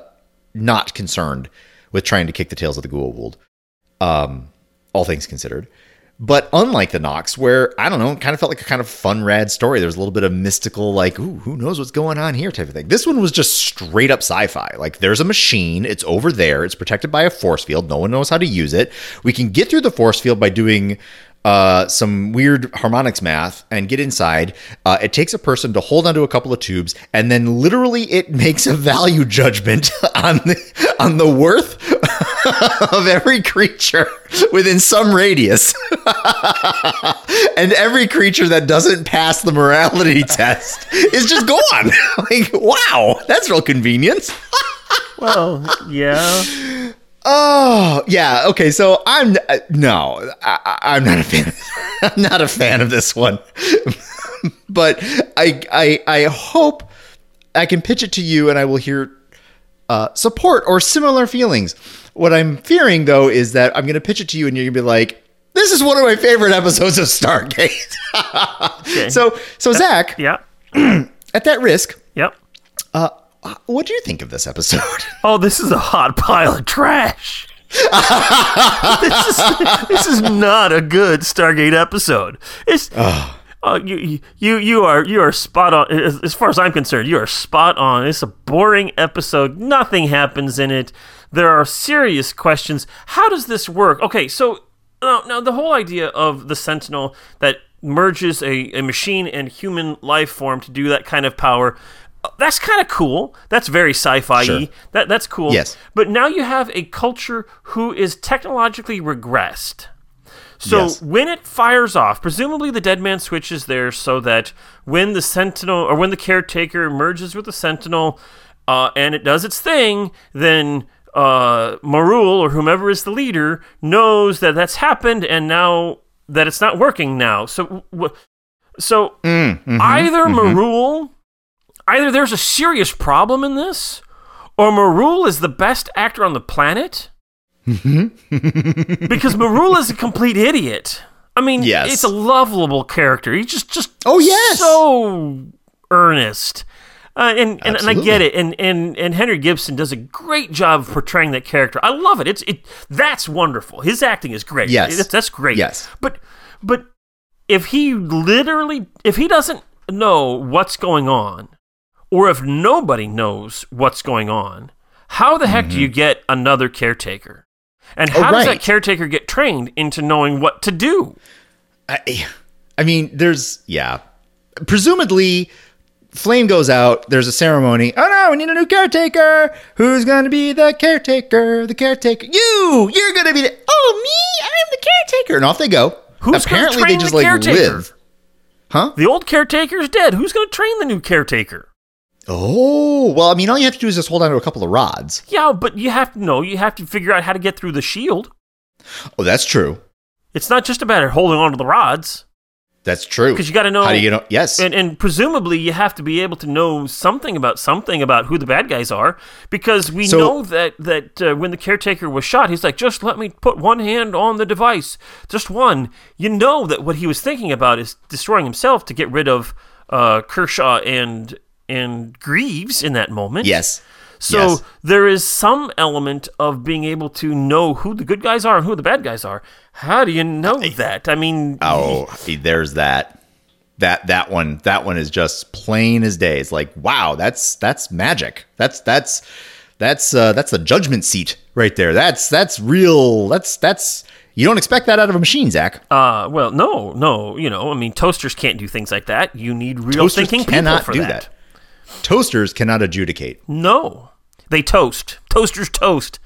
Speaker 3: not concerned with trying to kick the tails of the Goa'uld. Um all things considered. But unlike the Nox, where I don't know, it kind of felt like a kind of fun, rad story. There was a little bit of mystical, like, ooh, who knows what's going on here type of thing. This one was just straight up sci fi. Like, there's a machine, it's over there, it's protected by a force field. No one knows how to use it. We can get through the force field by doing uh, some weird harmonics math and get inside. Uh, it takes a person to hold onto a couple of tubes, and then literally it makes a value judgment on the, on the worth of every creature within some radius. and every creature that doesn't pass the morality test is just gone. like, wow, that's real convenient.
Speaker 4: Well, yeah.
Speaker 3: Oh yeah, okay. So I'm uh, no, I, I'm not a fan. I'm not a fan of this one, but I I I hope I can pitch it to you, and I will hear uh, support or similar feelings. What I'm fearing though is that I'm going to pitch it to you, and you're going to be like, "This is one of my favorite episodes of Stargate."
Speaker 4: Okay.
Speaker 3: so so Zach,
Speaker 4: yeah.
Speaker 3: at that risk,
Speaker 4: Yep.
Speaker 3: uh, what do you think of this episode?
Speaker 4: Oh, this is a hot pile of trash. this, is, this is not a good Stargate episode. It's uh, you, you you are you are spot on. As, as far as I'm concerned, you are spot on. It's a boring episode. Nothing happens in it. There are serious questions. How does this work? Okay, so now, now the whole idea of the Sentinel that merges a, a machine and human life form to do that kind of power. uh, That's kind of cool. That's very sci-fi.
Speaker 3: Sure.
Speaker 4: That that's cool.
Speaker 3: Yes.
Speaker 4: But now you have a culture who is technologically regressed. So
Speaker 3: Yes.
Speaker 4: when it fires off, presumably the dead man switch is there so that when the sentinel or when the caretaker merges with the sentinel uh, and it does its thing, then uh, Marul or whomever is the leader knows that that's happened and now that it's not working now. So, w- so either Marul, either there's a serious problem in this, or Marul is the best actor on the planet because Marul is a complete idiot. I mean,
Speaker 3: Yes.
Speaker 4: it's a lovable character. He's just just
Speaker 3: Oh, yes.
Speaker 4: so earnest. Uh, and, and and I get it, and, and and Henry Gibson does a great job of portraying that character. I love it. It's it that's wonderful. His acting is great.
Speaker 3: Yes.
Speaker 4: that's, that's great.
Speaker 3: Yes.
Speaker 4: but but if he literally if he doesn't know what's going on, or if nobody knows what's going on, how the heck do you get another caretaker? And.
Speaker 3: Oh,
Speaker 4: how does that caretaker get trained into knowing what to do?
Speaker 3: I, I mean, there's yeah. Presumably, flame goes out. There's a ceremony. Oh no, we need a new caretaker. Who's gonna be the caretaker? The caretaker. You. You're gonna be the. Oh me. I'm the caretaker. And off they go.
Speaker 4: Who's gonna
Speaker 3: Apparently,
Speaker 4: train
Speaker 3: they just
Speaker 4: the
Speaker 3: like
Speaker 4: caretaker?
Speaker 3: live. Huh?
Speaker 4: The old caretaker's dead. Who's going to train the new caretaker?
Speaker 3: Oh well, I mean, all you have to do is just hold on to a couple of rods.
Speaker 4: Yeah, but you have to know. You have to figure out how to get through the shield.
Speaker 3: Oh, that's true.
Speaker 4: It's not just about holding on to the rods.
Speaker 3: That's true.
Speaker 4: Because you gotta know-
Speaker 3: How do you know? Yes.
Speaker 4: And, and presumably, you have to be able to know something about something about who the bad guys are, because we
Speaker 3: So-
Speaker 4: know that that uh, when the caretaker was shot, he's like, "Just let me put one hand on the device, just one." You know that what he was thinking about is destroying himself to get rid of uh, Kershaw and and Greaves in that moment.
Speaker 3: yes.
Speaker 4: So
Speaker 3: Yes.
Speaker 4: there is some element of being able to know who the good guys are and who the bad guys are. How do you know that? I mean,
Speaker 3: Oh, there's that. That that one that one is just plain as day. It's like, wow, that's that's magic. That's that's that's uh that's the judgment seat right there. That's that's real. That's that's you don't expect that out of a machine, Zach.
Speaker 4: Uh, well, no, no. You know, I mean, toasters can't do things like that. You need real
Speaker 3: Toasters
Speaker 4: thinking people for
Speaker 3: do
Speaker 4: that.
Speaker 3: that. Toasters cannot adjudicate.
Speaker 4: No, they toast. Toasters toast.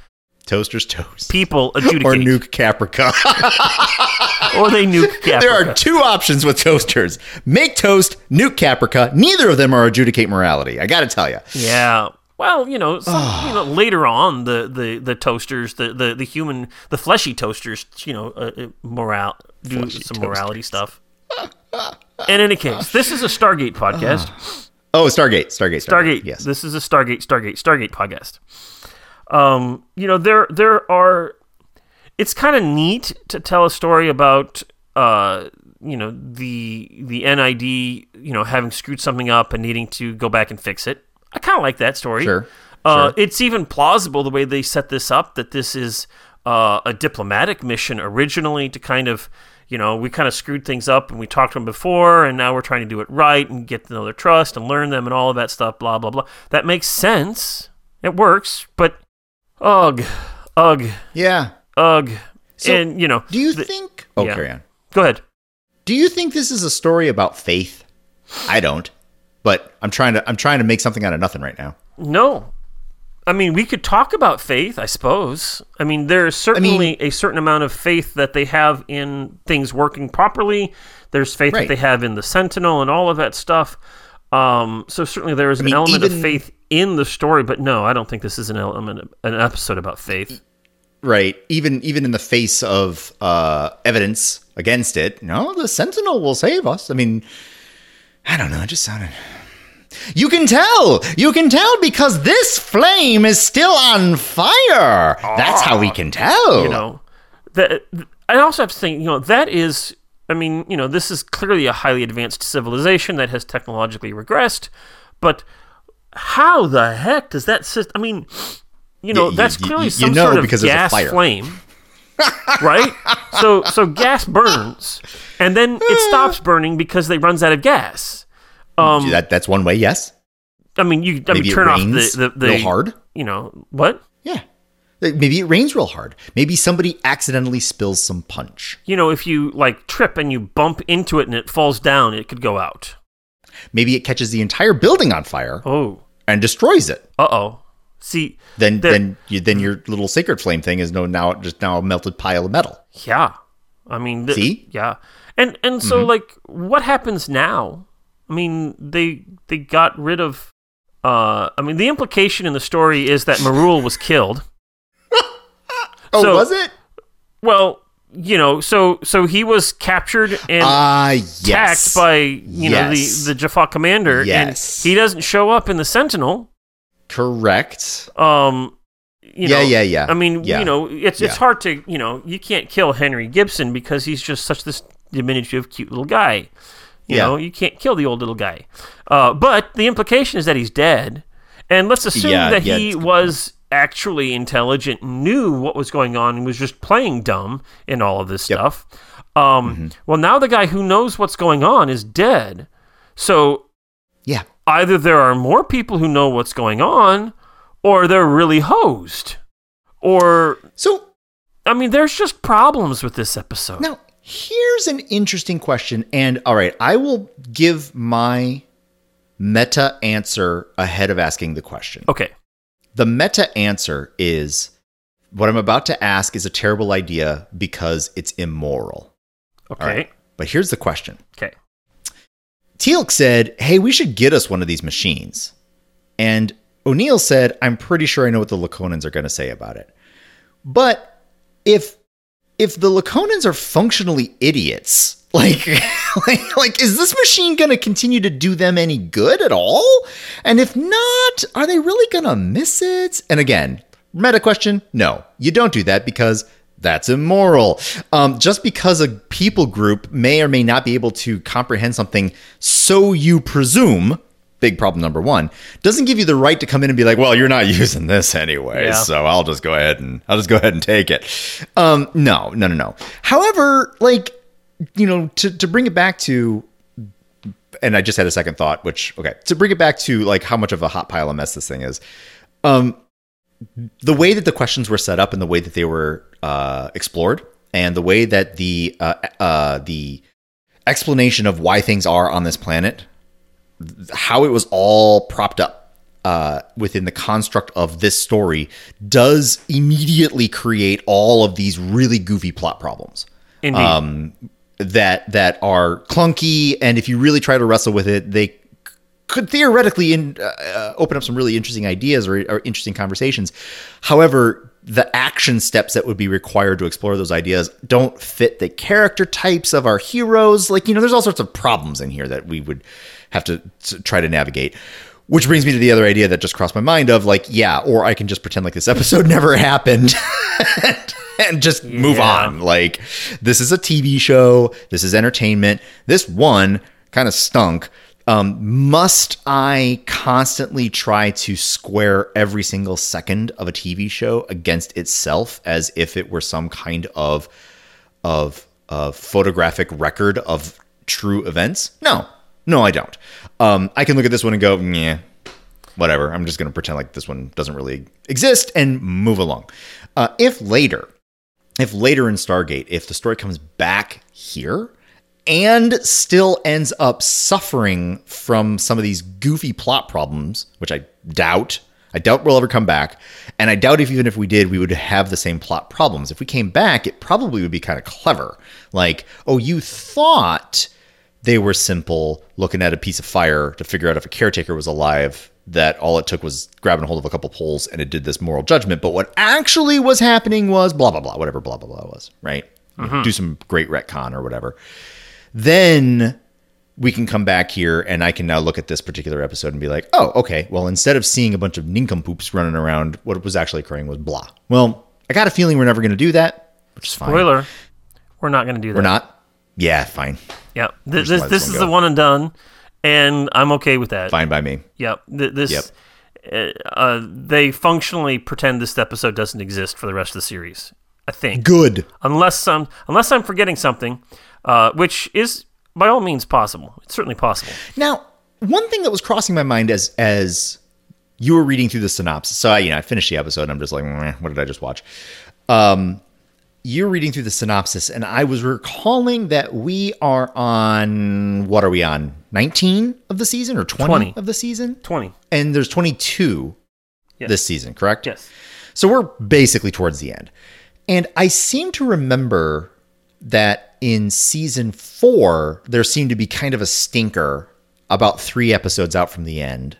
Speaker 3: Toasters toast.
Speaker 4: People adjudicate.
Speaker 3: or nuke Caprica.
Speaker 4: Or they nuke Caprica.
Speaker 3: there are two options with toasters: make toast, nuke Caprica. Neither of them are adjudicate morality. I got to tell you.
Speaker 4: Yeah. Well, you know, some, you know, later on, the, the, the toasters, the, the, the human, the fleshy toasters, you know, uh, uh, morale, do some morality stuff. In any case, this is a Stargate podcast.
Speaker 3: Oh, Stargate, Stargate, Stargate.
Speaker 4: Stargate.
Speaker 3: Yes.
Speaker 4: This is a Stargate, Stargate, Stargate podcast. Um, you know, there there are. It's kind of neat to tell a story about, uh, you know, the the NID, you know, having screwed something up and needing to go back and fix it. I kind of like that story.
Speaker 3: Sure,
Speaker 4: Uh,
Speaker 3: sure.
Speaker 4: It's even plausible the way they set this up that this is uh, a diplomatic mission originally to kind of, you know, we kind of screwed things up and we talked to them before and now we're trying to do it right and get to know their trust and learn them and all of that stuff, blah, blah, blah. That makes sense. It works, but ugh, ugh,
Speaker 3: Yeah.
Speaker 4: ugh.
Speaker 3: So,
Speaker 4: and, you know,
Speaker 3: Do you
Speaker 4: the-
Speaker 3: think? Oh,
Speaker 4: yeah.
Speaker 3: carry on.
Speaker 4: go ahead.
Speaker 3: Do you think this is a story about faith? I don't, but I'm trying to. I'm trying to make something out of nothing right now.
Speaker 4: No. I mean, we could talk about faith, I suppose. I mean, there's certainly a certain amount of faith that they have in things working properly. There's faith
Speaker 3: Right.
Speaker 4: that they have in the Sentinel and all of that stuff. Um, so certainly there is an
Speaker 3: mean,
Speaker 4: element of faith in the story, but no, I don't think this is an element, an episode about faith.
Speaker 3: Right. Even even in the face of uh, evidence against it, no, the Sentinel will save us. I mean, I don't know. It just sounded. You can tell. You can tell because this flame is still on fire. That's how we ah. can tell.
Speaker 4: you know that i also have to think you know that is i mean you know this is clearly a highly advanced civilization that has technologically regressed but how the heck does that system i mean you know that's clearly
Speaker 3: you
Speaker 4: some
Speaker 3: know
Speaker 4: sort of
Speaker 3: because there's a
Speaker 4: gas
Speaker 3: fire.
Speaker 4: flame right so so gas burns and then it stops burning because they runs out of gas um
Speaker 3: that that's one way. Yes.
Speaker 4: i mean you i mean
Speaker 3: Maybe it
Speaker 4: turn off the the, the
Speaker 3: real hard.
Speaker 4: you know what
Speaker 3: Yeah. Maybe it rains real hard. Maybe somebody accidentally spills some punch.
Speaker 4: you know, if you like trip and you bump into it and it falls down, it could go out.
Speaker 3: Maybe it catches the entire building on fire
Speaker 4: Oh,
Speaker 3: and destroys it.
Speaker 4: uh oh. See,
Speaker 3: Then
Speaker 4: There-
Speaker 3: then you then your little sacred flame thing is no now just now a melted pile of metal.
Speaker 4: yeah. I mean, th-
Speaker 3: See?
Speaker 4: yeah, and and so like, what happens now? I mean, they they got rid of. Uh, I mean, the implication in the story is that Marul was killed.
Speaker 3: Oh,
Speaker 4: So-
Speaker 3: was it?
Speaker 4: Well, you know, so so he was captured and attacked
Speaker 3: yes.
Speaker 4: by you know the the Jaffa commander,
Speaker 3: Yes.
Speaker 4: and he doesn't show up in the Sentinel.
Speaker 3: Correct.
Speaker 4: Um, you
Speaker 3: Yeah,
Speaker 4: know,
Speaker 3: yeah, yeah.
Speaker 4: I mean,
Speaker 3: Yeah.
Speaker 4: you know, it's it's hard to you know you can't kill Henry Gibson because he's just such this diminutive, cute little guy. You
Speaker 3: Yeah.
Speaker 4: know, you can't kill the old little guy. Uh, but the implication is that he's dead, and let's assume
Speaker 3: Yeah,
Speaker 4: that
Speaker 3: yeah,
Speaker 4: he was actually intelligent, knew what was going on, and was just playing dumb in all of this
Speaker 3: Yep.
Speaker 4: stuff. Um,
Speaker 3: Mm-hmm.
Speaker 4: Well, now the guy who knows what's going on is dead. So
Speaker 3: Yeah.
Speaker 4: either there are more people who know what's going on, or they're really hosed. Or,
Speaker 3: So
Speaker 4: I mean, there's just problems with this episode.
Speaker 3: now here's an interesting question, and all right, I will give my meta answer ahead of asking the question.
Speaker 4: Okay.
Speaker 3: The meta answer is what I'm about to ask is a terrible idea because it's immoral.
Speaker 4: Okay.
Speaker 3: Right. But here's the question.
Speaker 4: Okay.
Speaker 3: Teal'c said, "Hey, we should get us one of these machines." And O'Neill said, "I'm pretty sure I know what the Latonans are going to say about it." But if if the Latonans are functionally idiots, Like, like, like, is this machine going to continue to do them any good at all? And if not, are they really going to miss it? And again, meta question: No, you don't do that because that's immoral. Um, just because a people group may or may not be able to comprehend something, so you presume. Big problem number one doesn't give you the right to come in and be like, well, you're not using this anyway,
Speaker 4: Yeah.
Speaker 3: so I'll just go ahead and I'll just go ahead and take it. Um, no, no, no, no. However, like you know, to to bring it back to and I just had a second thought, which okay, to bring it back to like how much of a hot pile of mess this thing is. Um, the way that the questions were set up and the way that they were uh, explored, and the way that the uh, uh, the explanation of why things are on this planet, how it was all propped up uh, within the construct of this story, does immediately create all of these really goofy plot problems
Speaker 4: Indeed.
Speaker 3: um, that that are clunky, and if you really try to wrestle with it, they could theoretically in, uh, uh, open up some really interesting ideas or, or interesting conversations. However, the action steps that would be required to explore those ideas don't fit the character types of our heroes. Like you know, there's all sorts of problems in here that we would have to, try to navigate. Which brings me to the other idea that just crossed my mind of like, yeah, or I can just pretend like this episode never happened and just move
Speaker 4: Yeah.
Speaker 3: on. Like, this is a TV show. This is entertainment. This one kind of stunk. Um, must I constantly try to square every single second of a TV show against itself as if it were some kind of of of photographic record of true events? No, no, I don't. Um, I can look at this one and go, yeah, whatever. I'm just going to pretend like this one doesn't really exist and move along. Uh, if later, if later in Stargate, if the story comes back here and still ends up suffering from some of these goofy plot problems, which I doubt, I doubt we'll ever come back. And I doubt if even if we did, we would have the same plot problems. If we came back, it probably would be kind of clever. Like, oh, you thought they were simple looking at a piece of fire to figure out if a caretaker was alive that all it took was grabbing a hold of a couple poles and it did this moral judgment but what actually was happening was blah blah blah whatever blah blah blah was right mm-hmm. do some great retcon or whatever then we can come back here and I can now look at this particular episode and be like, oh, okay, well, instead of seeing a bunch of nincompoops running around, what was actually occurring was blah. Well, I got a feeling we're never going to do that, which is fine.
Speaker 4: Spoiler. We're not going to do that.
Speaker 3: We're not? Yeah, fine.
Speaker 4: Yep. Th- this this
Speaker 3: this
Speaker 4: is the one and done, and I'm okay with that.
Speaker 3: Fine by me.
Speaker 4: Yep. Th- this.
Speaker 3: Yep.
Speaker 4: Uh, uh, they functionally pretend this episode doesn't exist for the rest of the series. I think,
Speaker 3: Good.
Speaker 4: unless some, unless I'm forgetting something, uh, which is by all means possible. It's certainly possible.
Speaker 3: Now, one thing that was crossing my mind as as you were reading through the synopsis. So I, you know, I finished the episode and I'm just like, what did I just watch? Um, you're reading through the synopsis, and I was recalling that we are on what are we on? 19 of the season or 20,
Speaker 4: 20.
Speaker 3: of the season?
Speaker 4: Twenty.
Speaker 3: And there's 22
Speaker 4: Yes.
Speaker 3: this season, correct?
Speaker 4: Yes.
Speaker 3: So we're basically towards the end. And I seem to remember that in season four, there seemed to be kind of a stinker about three episodes out from the end.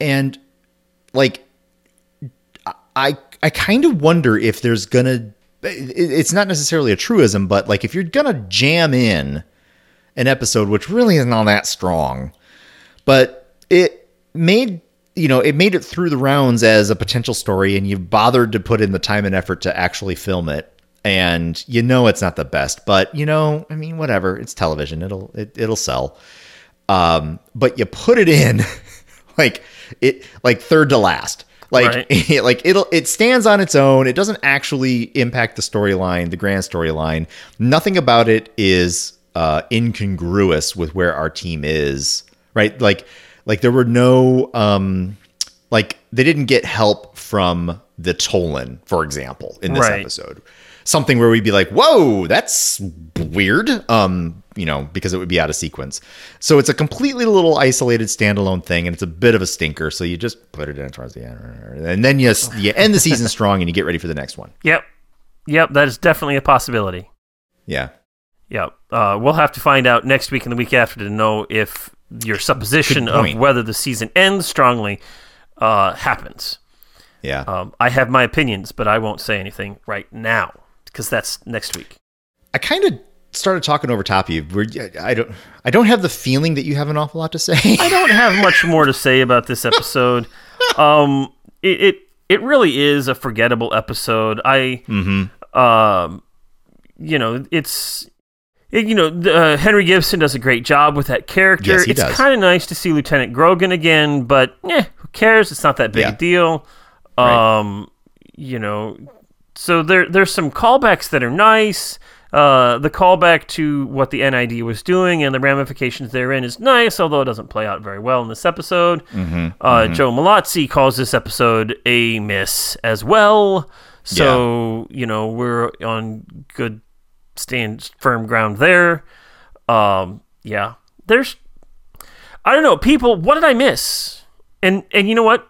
Speaker 3: And like, I, I kind of wonder if there's gonna, it- it's not necessarily a truism, but like if you're gonna jam in an episode, which really isn't all that strong, but it made you know it made it through the rounds as a potential story and you bothered to put in the time and effort to actually film it and you know it's not the best but you know i mean whatever it's television it'll it, it'll sell. Um but you put it in like it like third to last like like it'll it stands on its own. It doesn't actually impact the storyline the grand storyline. Nothing about it is uh incongruous with where our team is right? Like like there were no um like they didn't get help from the Tollan, for example, in this
Speaker 4: Right.
Speaker 3: episode. Something where we'd be like, "Whoa, that's weird," um, you know, because it would be out of sequence. So it's a completely little isolated standalone thing, and it's a bit of a stinker. So you just put it in towards the end, and then you you end the season strong, and you get ready for the next one.
Speaker 4: Yep. Yep. That is definitely a possibility.
Speaker 3: Yeah,
Speaker 4: Yep. Uh, we'll have to find out next week and the week after to know if your supposition of whether the season ends strongly uh, happens.
Speaker 3: yeah.
Speaker 4: Um, I have my opinions, but I won't say anything right now because that's next week.
Speaker 3: I kind of started talking over top of you. We're, I don't. I don't have the feeling that you have an awful lot to say.
Speaker 4: I don't have much more to say about this episode. Um, it it, it really is a forgettable episode. I, um, you know, it's. it- you know, uh, Henry Gibson does a great job with that character.
Speaker 3: Yes, he
Speaker 4: it's kind of nice to see Lieutenant Grogan again, but eh, who cares? It's not that big
Speaker 3: Yeah.
Speaker 4: a deal.
Speaker 3: Right.
Speaker 4: Um, you know, so there there's some callbacks that are nice. Uh, the callback to what the NID was doing and the ramifications therein is nice, although it doesn't play out very well in this episode.
Speaker 3: Mm-hmm,
Speaker 4: uh, Joe Mallozzi calls this episode a miss as well. So you know we're on good stand firm ground there. Um, yeah, there's I don't know people. What did I miss? And and you know what?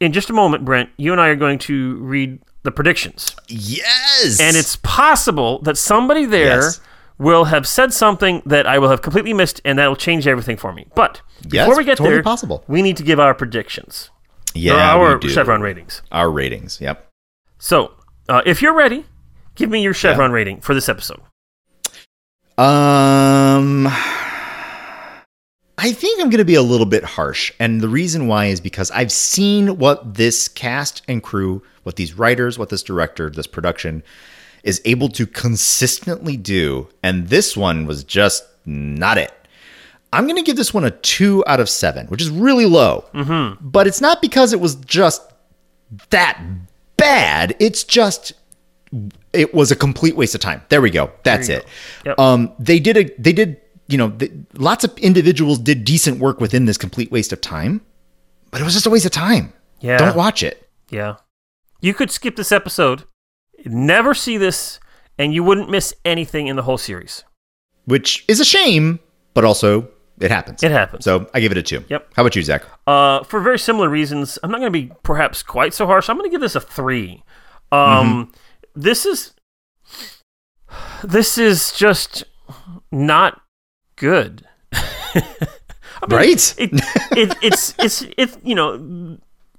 Speaker 4: In just a moment, Brent, you and I are going to read the predictions.
Speaker 3: yes,
Speaker 4: And it's possible that somebody there
Speaker 3: Yes.
Speaker 4: will have said something that I will have completely missed, and that'll change everything for me. But
Speaker 3: Yes,
Speaker 4: before we get
Speaker 3: totally
Speaker 4: there,
Speaker 3: possible.
Speaker 4: we need to give our predictions.
Speaker 3: yeah,
Speaker 4: our. Chevron ratings.
Speaker 3: Our ratings. Yep.
Speaker 4: So, uh, if you're ready, give me your Chevron rating for this episode.
Speaker 3: Um, I think I'm going to be a little bit harsh, and the reason why is because I've seen what this cast and crew, what these writers, what this director, this production is able to consistently do, and this one was just not it. I'm going to give this one a two out of seven, which is really low. Mm-hmm. But it's not because it was just that bad. It's just it was a complete waste of time. There we go. That's it.
Speaker 4: Yep.
Speaker 3: Um, they did a they did you know th- lots of individuals did decent work within this complete waste of time, but it was just a waste of time.
Speaker 4: Yeah.
Speaker 3: Don't watch it.
Speaker 4: Yeah. You could skip this episode, never see this, and you wouldn't miss anything in the whole series.
Speaker 3: Which is a shame, but also it happens.
Speaker 4: It happens.
Speaker 3: So I give it a two.
Speaker 4: Yep.
Speaker 3: How about you, Zach?
Speaker 4: Uh, for very similar reasons, I'm not going to be perhaps quite so harsh. I'm going to give this a three. Um, This is this is just not good. I mean,
Speaker 3: Right?
Speaker 4: It, it, it's it's it's you know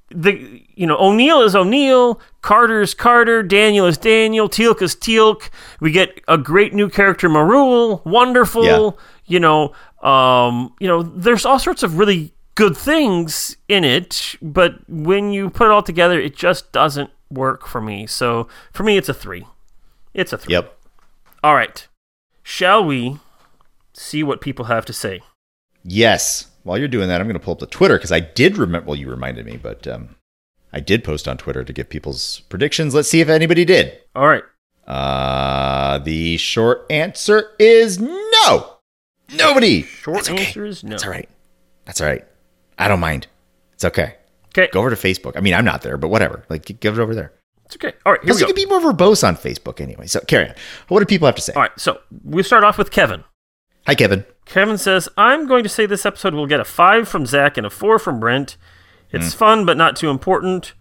Speaker 4: the you know O'Neill is O'Neill, Carter's Carter, Daniel is Daniel, Teal'c is Teal'c. We get a great new character, Marul, wonderful.
Speaker 3: Yeah.
Speaker 4: You know, um, you know, there's all sorts of really good things in it, but when you put it all together, it just doesn't work for me. So for me, it's a three. It's a three.
Speaker 3: Yep.
Speaker 4: All right. Shall we see what people have to say?
Speaker 3: Yes. While you're doing that, I'm going to pull up the Twitter because I did remember. Well, you reminded me, but um, I did post on Twitter to give people's predictions. Let's see if anybody did.
Speaker 4: All right.
Speaker 3: Uh, the short answer is no. Nobody.
Speaker 4: Short
Speaker 3: That's okay.
Speaker 4: answer is no.
Speaker 3: That's all right. That's all right. I don't mind. It's okay.
Speaker 4: Okay.
Speaker 3: Go over to Facebook. I mean, I'm not there, but whatever. Like, give it over there.
Speaker 4: It's okay. All right. Here
Speaker 3: Plus,
Speaker 4: we
Speaker 3: you can be more verbose on Facebook anyway. So carry on. What do people have to say?
Speaker 4: All right. So we start off with Kevin.
Speaker 3: Hi, Kevin.
Speaker 4: Kevin says, I'm going to say this episode will get a five from Zach and a four from Brent. It's
Speaker 3: Hmm.
Speaker 4: fun, but not too important.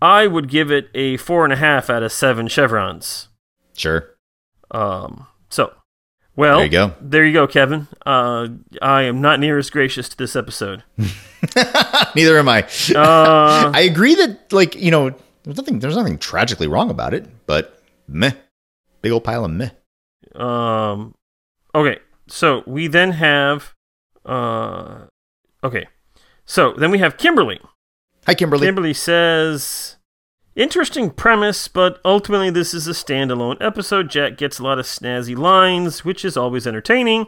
Speaker 4: I would give it a four and a half out of seven chevrons.
Speaker 3: Sure.
Speaker 4: Um, so, well,
Speaker 3: There you go.
Speaker 4: There you go, Kevin. Uh, I am not near as gracious to this episode.
Speaker 3: Neither am I.
Speaker 4: Uh,
Speaker 3: I agree that, like, you know, there's nothing. There's nothing tragically wrong about it, but meh. Big old pile of meh.
Speaker 4: Um. Okay. So we then have. Uh. Okay. So then we have Kimberly.
Speaker 3: Hi, Kimberly.
Speaker 4: Kimberly says, "Interesting premise, but ultimately this is a standalone episode. Jack gets a lot of snazzy lines, which is always entertaining."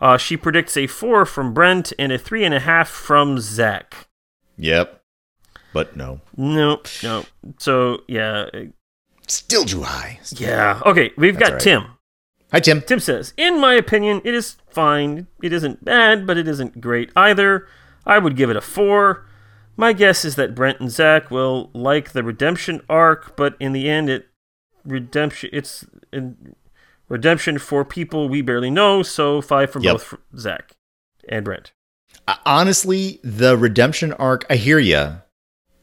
Speaker 4: Uh, she predicts a four from Brent and a three and a half from Zach.
Speaker 3: Yep. But no.
Speaker 4: No, no. So yeah,
Speaker 3: Still too high.
Speaker 4: yeah. Okay, we've got
Speaker 3: right.
Speaker 4: Tim.
Speaker 3: Hi, Tim.
Speaker 4: Tim says, In my opinion, it is fine. It isn't bad, but it isn't great either. I would give it a 4. My guess is that Brent and Zach will like the redemption arc, but in the end, it redemption it's in, redemption for people we barely know. So five from
Speaker 3: Yep.
Speaker 4: both Zach and Brent.
Speaker 3: Uh, honestly, the redemption arc, I hear you.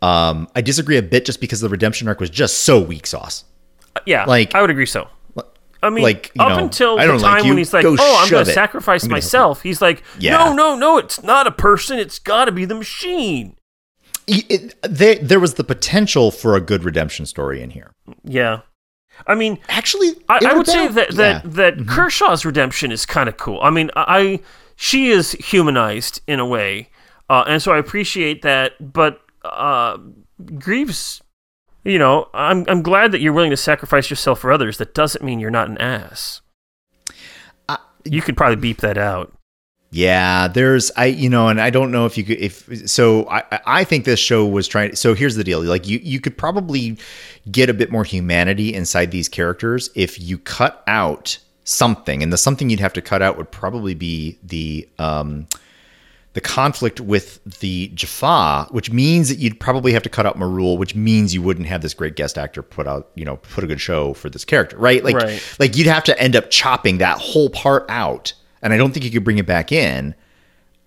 Speaker 3: Um, I disagree a bit just because the redemption arc was just so weak sauce.
Speaker 4: Yeah,
Speaker 3: Like-
Speaker 4: I would agree. So I mean,
Speaker 3: like,
Speaker 4: up
Speaker 3: know,
Speaker 4: until the
Speaker 3: like
Speaker 4: time
Speaker 3: you,
Speaker 4: when he's like,
Speaker 3: go
Speaker 4: "Oh, I'm going to sacrifice myself," he's like,
Speaker 3: Yeah.
Speaker 4: "No, no, no! It's not a person. It's got to be the machine."
Speaker 3: It, it- there, there was the potential for a good redemption story in here.
Speaker 4: Yeah. I mean,
Speaker 3: Actually,
Speaker 4: I, I would say that that
Speaker 3: Yeah.
Speaker 4: that Kershaw's redemption is kind of cool. I mean, I she is humanized in a way, uh, and so I appreciate that. But uh, Greaves, you know, I'm I'm glad that you're willing to sacrifice yourself for others. That doesn't mean you're not an ass.
Speaker 3: Uh,
Speaker 4: you could probably beep that out.
Speaker 3: Yeah, there's I you know, and I don't know if you could if so I I think this show was trying so here's the deal. Like you you could probably get a bit more humanity inside these characters if you cut out something. And the something you'd have to cut out would probably be the um the conflict with the Jaffa, which means that you'd probably have to cut out Marul, which means you wouldn't have this great guest actor put out, you know, put a good show for this character, right? Like,
Speaker 4: Right.
Speaker 3: like you'd have to end up chopping that whole part out, and I don't think you could bring it back in.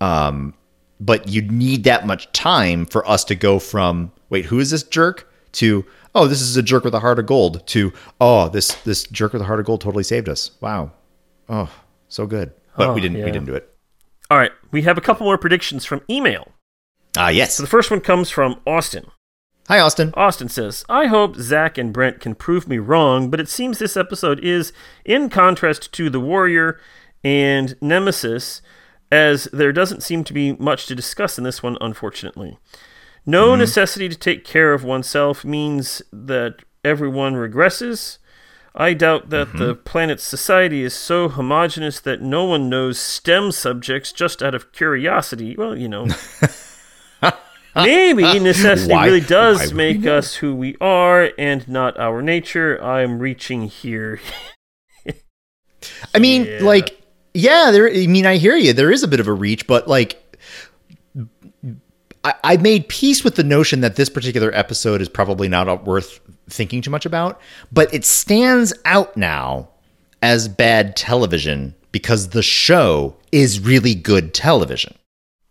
Speaker 3: Um, but you'd need that much time for us to go from wait, who is this jerk to oh, this is a jerk with a heart of gold to oh, this this jerk with a heart of gold totally saved us. Wow, oh, so good. But
Speaker 4: Oh,
Speaker 3: we didn't
Speaker 4: yeah.
Speaker 3: we didn't do it.
Speaker 4: All right, we have a couple more predictions from email.
Speaker 3: Ah, yes.
Speaker 4: So the first one comes from Austin.
Speaker 3: Hi, Austin.
Speaker 4: Austin says, I hope Zach and Brent can prove me wrong, but it seems this episode is in contrast to The Warrior and Nemesis, as there doesn't seem to be much to discuss in this one, unfortunately. No necessity to take care of oneself means that everyone regresses. I doubt that the mm-hmm. planet's society is so homogenous that no one knows STEM subjects just out of curiosity. Well, you know. Maybe necessity
Speaker 3: Why-
Speaker 4: really does make us who we are and not our nature. I'm reaching here.
Speaker 3: I mean,
Speaker 4: Yeah.
Speaker 3: like, yeah, there. I mean, I hear you. There is a bit of a reach, but like, I, I made peace with the notion that this particular episode is probably not worth thinking too much about, but it stands out now as bad television because the show is really good television.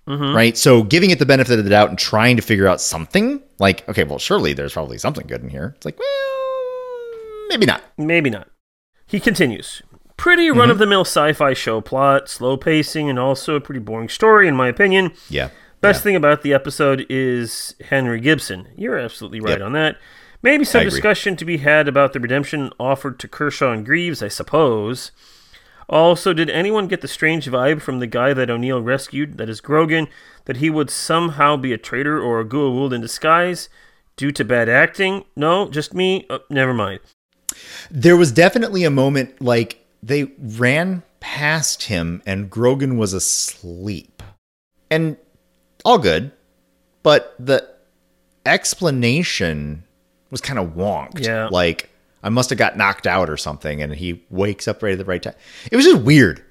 Speaker 3: Mm-hmm. Right. So giving it the benefit of the doubt and trying to figure out something like, okay, well, surely there's probably something good in here. It's like, well, maybe not.
Speaker 4: Maybe not. He continues. Pretty mm-hmm. run of the mill sci fi show plot, slow pacing, and also a pretty boring story, in my opinion.
Speaker 3: Yeah.
Speaker 4: Best thing about the episode is Henry Gibson. You're absolutely right
Speaker 3: Yep.
Speaker 4: on that. Maybe some discussion to be had about the redemption offered to Kershaw and Greaves, I suppose. Also, did anyone get the strange vibe from the guy that O'Neill rescued, that is Grogan, that he would somehow be a traitor or a Goa'uld in disguise due to bad acting? No, just me? Uh, never mind.
Speaker 3: There was definitely a moment like they ran past him and Grogan was asleep. And all good, but the explanation was kind of wonked.
Speaker 4: Yeah.
Speaker 3: Like I must have got knocked out or something and he wakes up right at the right time. It was just weird.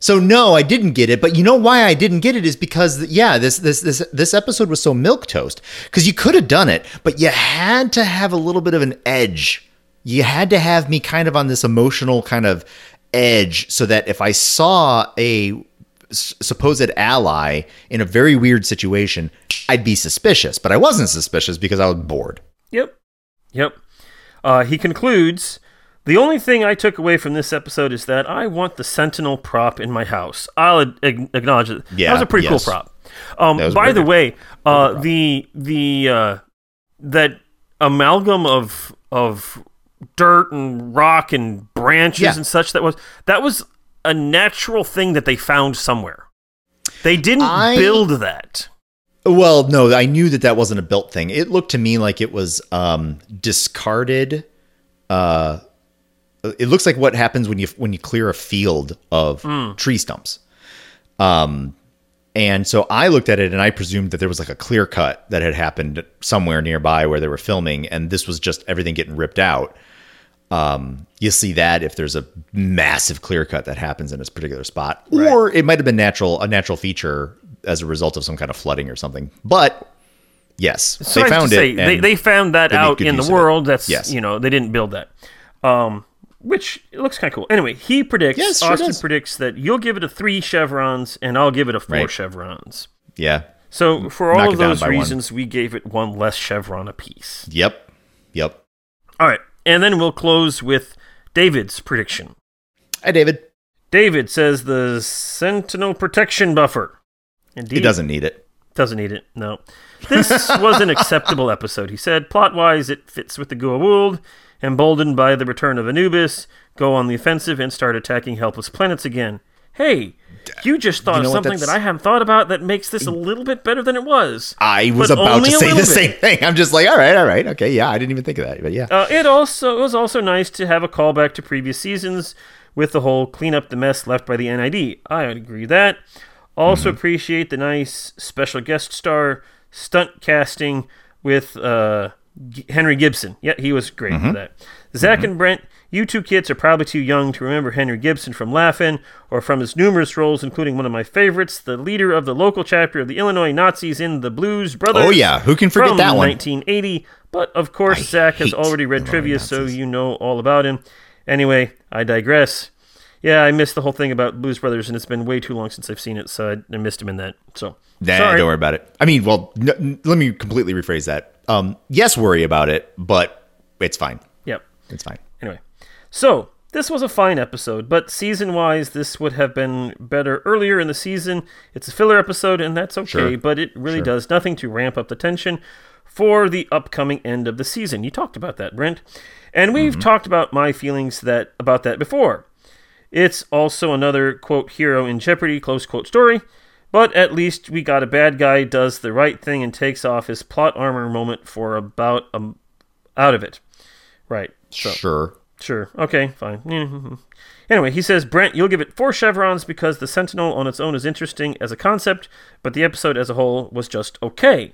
Speaker 3: So no, I didn't get it, but you know why I didn't get it is because yeah, this this this this episode was so milk toast cuz you could have done it, but you had to have a little bit of an edge. You had to have me kind of on this emotional kind of edge so that if I saw a supposed ally in a very weird situation, I'd be suspicious, but I wasn't suspicious because I was bored.
Speaker 4: Yep. Yep. Uh, he concludes The only thing I took away from this episode is that I want the Sentinel prop in my house. I'll ag- acknowledge it.
Speaker 3: Yeah,
Speaker 4: that was a pretty
Speaker 3: yes.
Speaker 4: cool prop. Um, by the way, uh, the the uh, that amalgam of of dirt and rock and branches
Speaker 3: Yeah.
Speaker 4: and such that was that was a natural thing that they found somewhere. They didn't
Speaker 3: I-
Speaker 4: build that.
Speaker 3: Well, no, I knew that that wasn't a built thing. It looked to me like it was um, discarded. Uh, it looks like what happens when you when you clear a field of tree stumps. Um, and so I looked at it and I presumed that there was like a clear cut that had happened somewhere nearby where they were filming, and this was just everything getting ripped out. Um, you see that if there's a massive clear cut that happens in this particular spot, or it might have been natural a natural feature as a result of some kind of flooding or something. But yes, they
Speaker 4: Suffice
Speaker 3: found
Speaker 4: say,
Speaker 3: it.
Speaker 4: they, they found that
Speaker 3: they
Speaker 4: out in the
Speaker 3: use of it.
Speaker 4: world. That's
Speaker 3: Yes.
Speaker 4: you know they didn't build that, um, which it looks kind of cool. Anyway, he predicts.
Speaker 3: Yes, sure
Speaker 4: Austin
Speaker 3: does.
Speaker 4: predicts that you'll give it a three chevrons and I'll give it a four
Speaker 3: Right.
Speaker 4: chevrons.
Speaker 3: yeah,
Speaker 4: So for all
Speaker 3: Knock
Speaker 4: of those
Speaker 3: by one.
Speaker 4: reasons, we gave it one less chevron apiece.
Speaker 3: yep, yep.
Speaker 4: All right, and then we'll close with David's prediction.
Speaker 3: Hi, David.
Speaker 4: David says the Sentinel protection buffer. Indeed,
Speaker 3: He doesn't need it.
Speaker 4: Doesn't need it. No. This was an acceptable episode, he said. Plot wise, it fits with the Goa'uld, emboldened by the return of Anubis, go on the offensive and start attacking helpless planets again. Hey, you just thought
Speaker 3: You know
Speaker 4: of something that I hadn't thought about that makes this a little bit better than it was.
Speaker 3: I was
Speaker 4: But
Speaker 3: about to say the
Speaker 4: little
Speaker 3: same thing. I'm just like, all right, all right, okay, yeah, I didn't even think of that, but yeah.
Speaker 4: Uh, it also it was also nice to have a callback to previous seasons with the whole clean up the mess left by the NID. I agree with that. Also
Speaker 3: Mm-hmm.
Speaker 4: appreciate the nice special guest star stunt casting with uh, Henry Gibson. Yeah, he was great
Speaker 3: Mm-hmm.
Speaker 4: for that. Zach and Brent, you two kids are probably too young to remember Henry Gibson from Laugh-In or from his numerous roles, including one of my favorites, the leader of the local chapter of the Illinois Nazis in the Blues Brothers.
Speaker 3: Oh, yeah, who can forget that one?
Speaker 4: 1980. But of course,
Speaker 3: I
Speaker 4: Zach has already read
Speaker 3: Illinois
Speaker 4: trivia, so you know all about him. Anyway, I digress. Yeah, I missed the whole thing about Blues Brothers, and it's been way too long since I've seen it, so I, missed him in that. So
Speaker 3: Nah,
Speaker 4: sorry.
Speaker 3: don't worry about it. I mean, well, let me completely rephrase that. Um, yes, worry about it, but it's fine. It's fine.
Speaker 4: Anyway, so this was a fine episode, but season wise, this would have been better earlier in the season. It's a filler episode, and that's okay,
Speaker 3: Sure.
Speaker 4: but it really
Speaker 3: Sure.
Speaker 4: does nothing to ramp up the tension for the upcoming end of the season. You talked about that, Brent, and we've
Speaker 3: Mm-hmm.
Speaker 4: talked about my feelings that about that before. It's also another quote hero in Jeopardy close quote story. But at least we got a bad guy does the right thing and takes off his plot armor moment for about um, out of it. Right. So
Speaker 3: Sure.
Speaker 4: Sure. Okay, fine. Anyway, he says, Brent, you'll give it four chevrons because the Sentinel on its own is interesting as a concept, but the episode as a whole was just okay.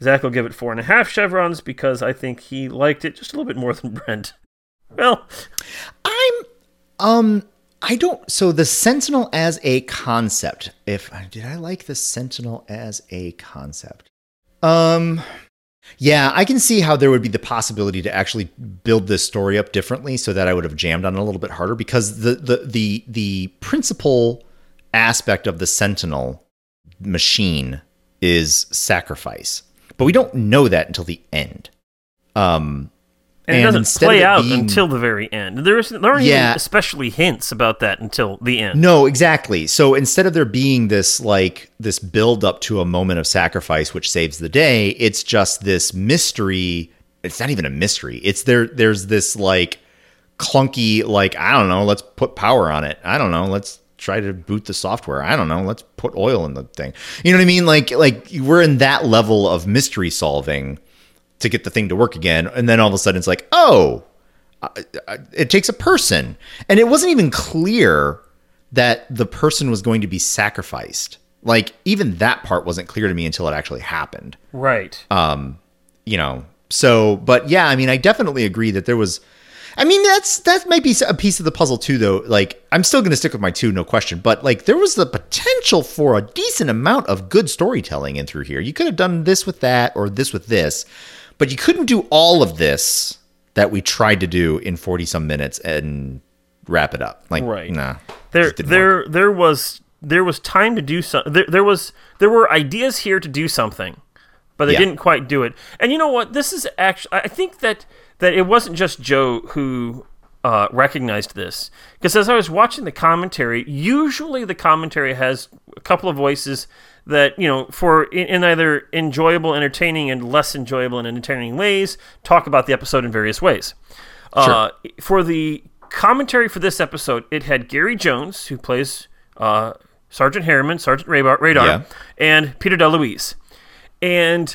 Speaker 4: Zach will give it four and a half chevrons because I think he liked it just a little bit more than Brent. Well,
Speaker 3: I'm um I don't so the Sentinel as a concept. If did I like the Sentinel as a concept? Um yeah, I can see how there would be the possibility to actually build this story up differently so that I would have jammed on it a little bit harder because the the the the principal aspect of the Sentinel machine is sacrifice. But we don't know that until the end. Um
Speaker 4: and, it doesn't play
Speaker 3: it
Speaker 4: out
Speaker 3: being-
Speaker 4: until the very end. There isn't there aren't
Speaker 3: Yeah.
Speaker 4: even especially hints about that until the end.
Speaker 3: No, exactly. So instead of there being this like this build up to a moment of sacrifice which saves the day, it's just this mystery. It's not even a mystery. It's there there's this like clunky like I don't know, let's put power on it. I don't know, let's try to boot the software. I don't know, let's put oil in the thing. You know what I mean? Like like we're in that level of mystery solving to get the thing to work again and then all of a sudden it's like, "Oh, it takes a person. And it wasn't even clear that the person was going to be sacrificed. Like even that part wasn't clear to me until it actually happened.
Speaker 4: Right.
Speaker 3: Um, You know. So, but yeah, I mean, I definitely agree that there was I mean, that's that might be a piece of the puzzle too though. Like I'm still going to stick with my two no question, but like there was the potential for a decent amount of good storytelling in through here. You could have done this with that or this with this, but you couldn't do all of this that we tried to do in 40 some minutes and wrap it up. Like,
Speaker 4: Right.
Speaker 3: nah.
Speaker 4: there
Speaker 3: didn't work.
Speaker 4: there there was there was time to do something there, there was there were ideas here to do something but they
Speaker 3: Yeah.
Speaker 4: didn't quite do it and you know what this is actually i think that that it wasn't just joe who uh, recognized this because as i was watching the commentary usually the commentary has a couple of voices that you know for in, in either enjoyable entertaining and less enjoyable and entertaining ways talk about the episode in various ways uh, for the commentary for this episode, it had Gary Jones, who plays uh, Sergeant Harriman, Sergeant Radar, Radar
Speaker 3: Yeah.
Speaker 4: and Peter DeLuise. And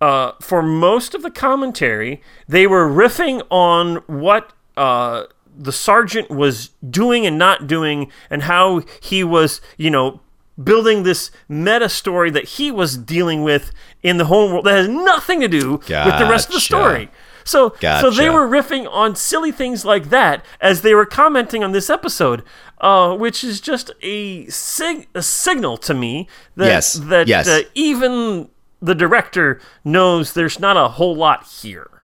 Speaker 4: uh, for most of the commentary, they were riffing on what uh, the sergeant was doing and not doing, and how he was, you know, building this meta story that he was dealing with in the whole world that has nothing to do with the rest of the story. So, so they were riffing on silly things like that as they were commenting on this episode, uh, which is just a, sig- a signal to me that
Speaker 3: Yes,
Speaker 4: that
Speaker 3: yes.
Speaker 4: Uh, even the director knows there's not a whole lot here.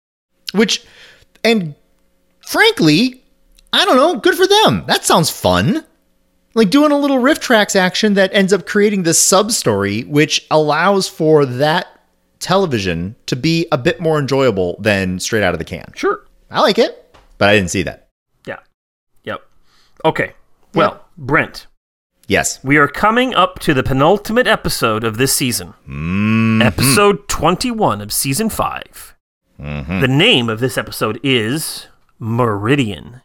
Speaker 3: Which, and frankly, I don't know, good for them. That sounds fun. Like doing a little RiffTrax action that ends up creating this sub story, which allows for that television to be a bit more enjoyable than straight out of the can.
Speaker 4: Sure.
Speaker 3: I like it, but I didn't see that.
Speaker 4: Yeah. Yep. Okay. Well, Brent,
Speaker 3: Yes.
Speaker 4: we are coming up to the penultimate episode of this season. Mm-hmm. Episode 21 of season 5. Mm-hmm. The name of this episode is Meridian.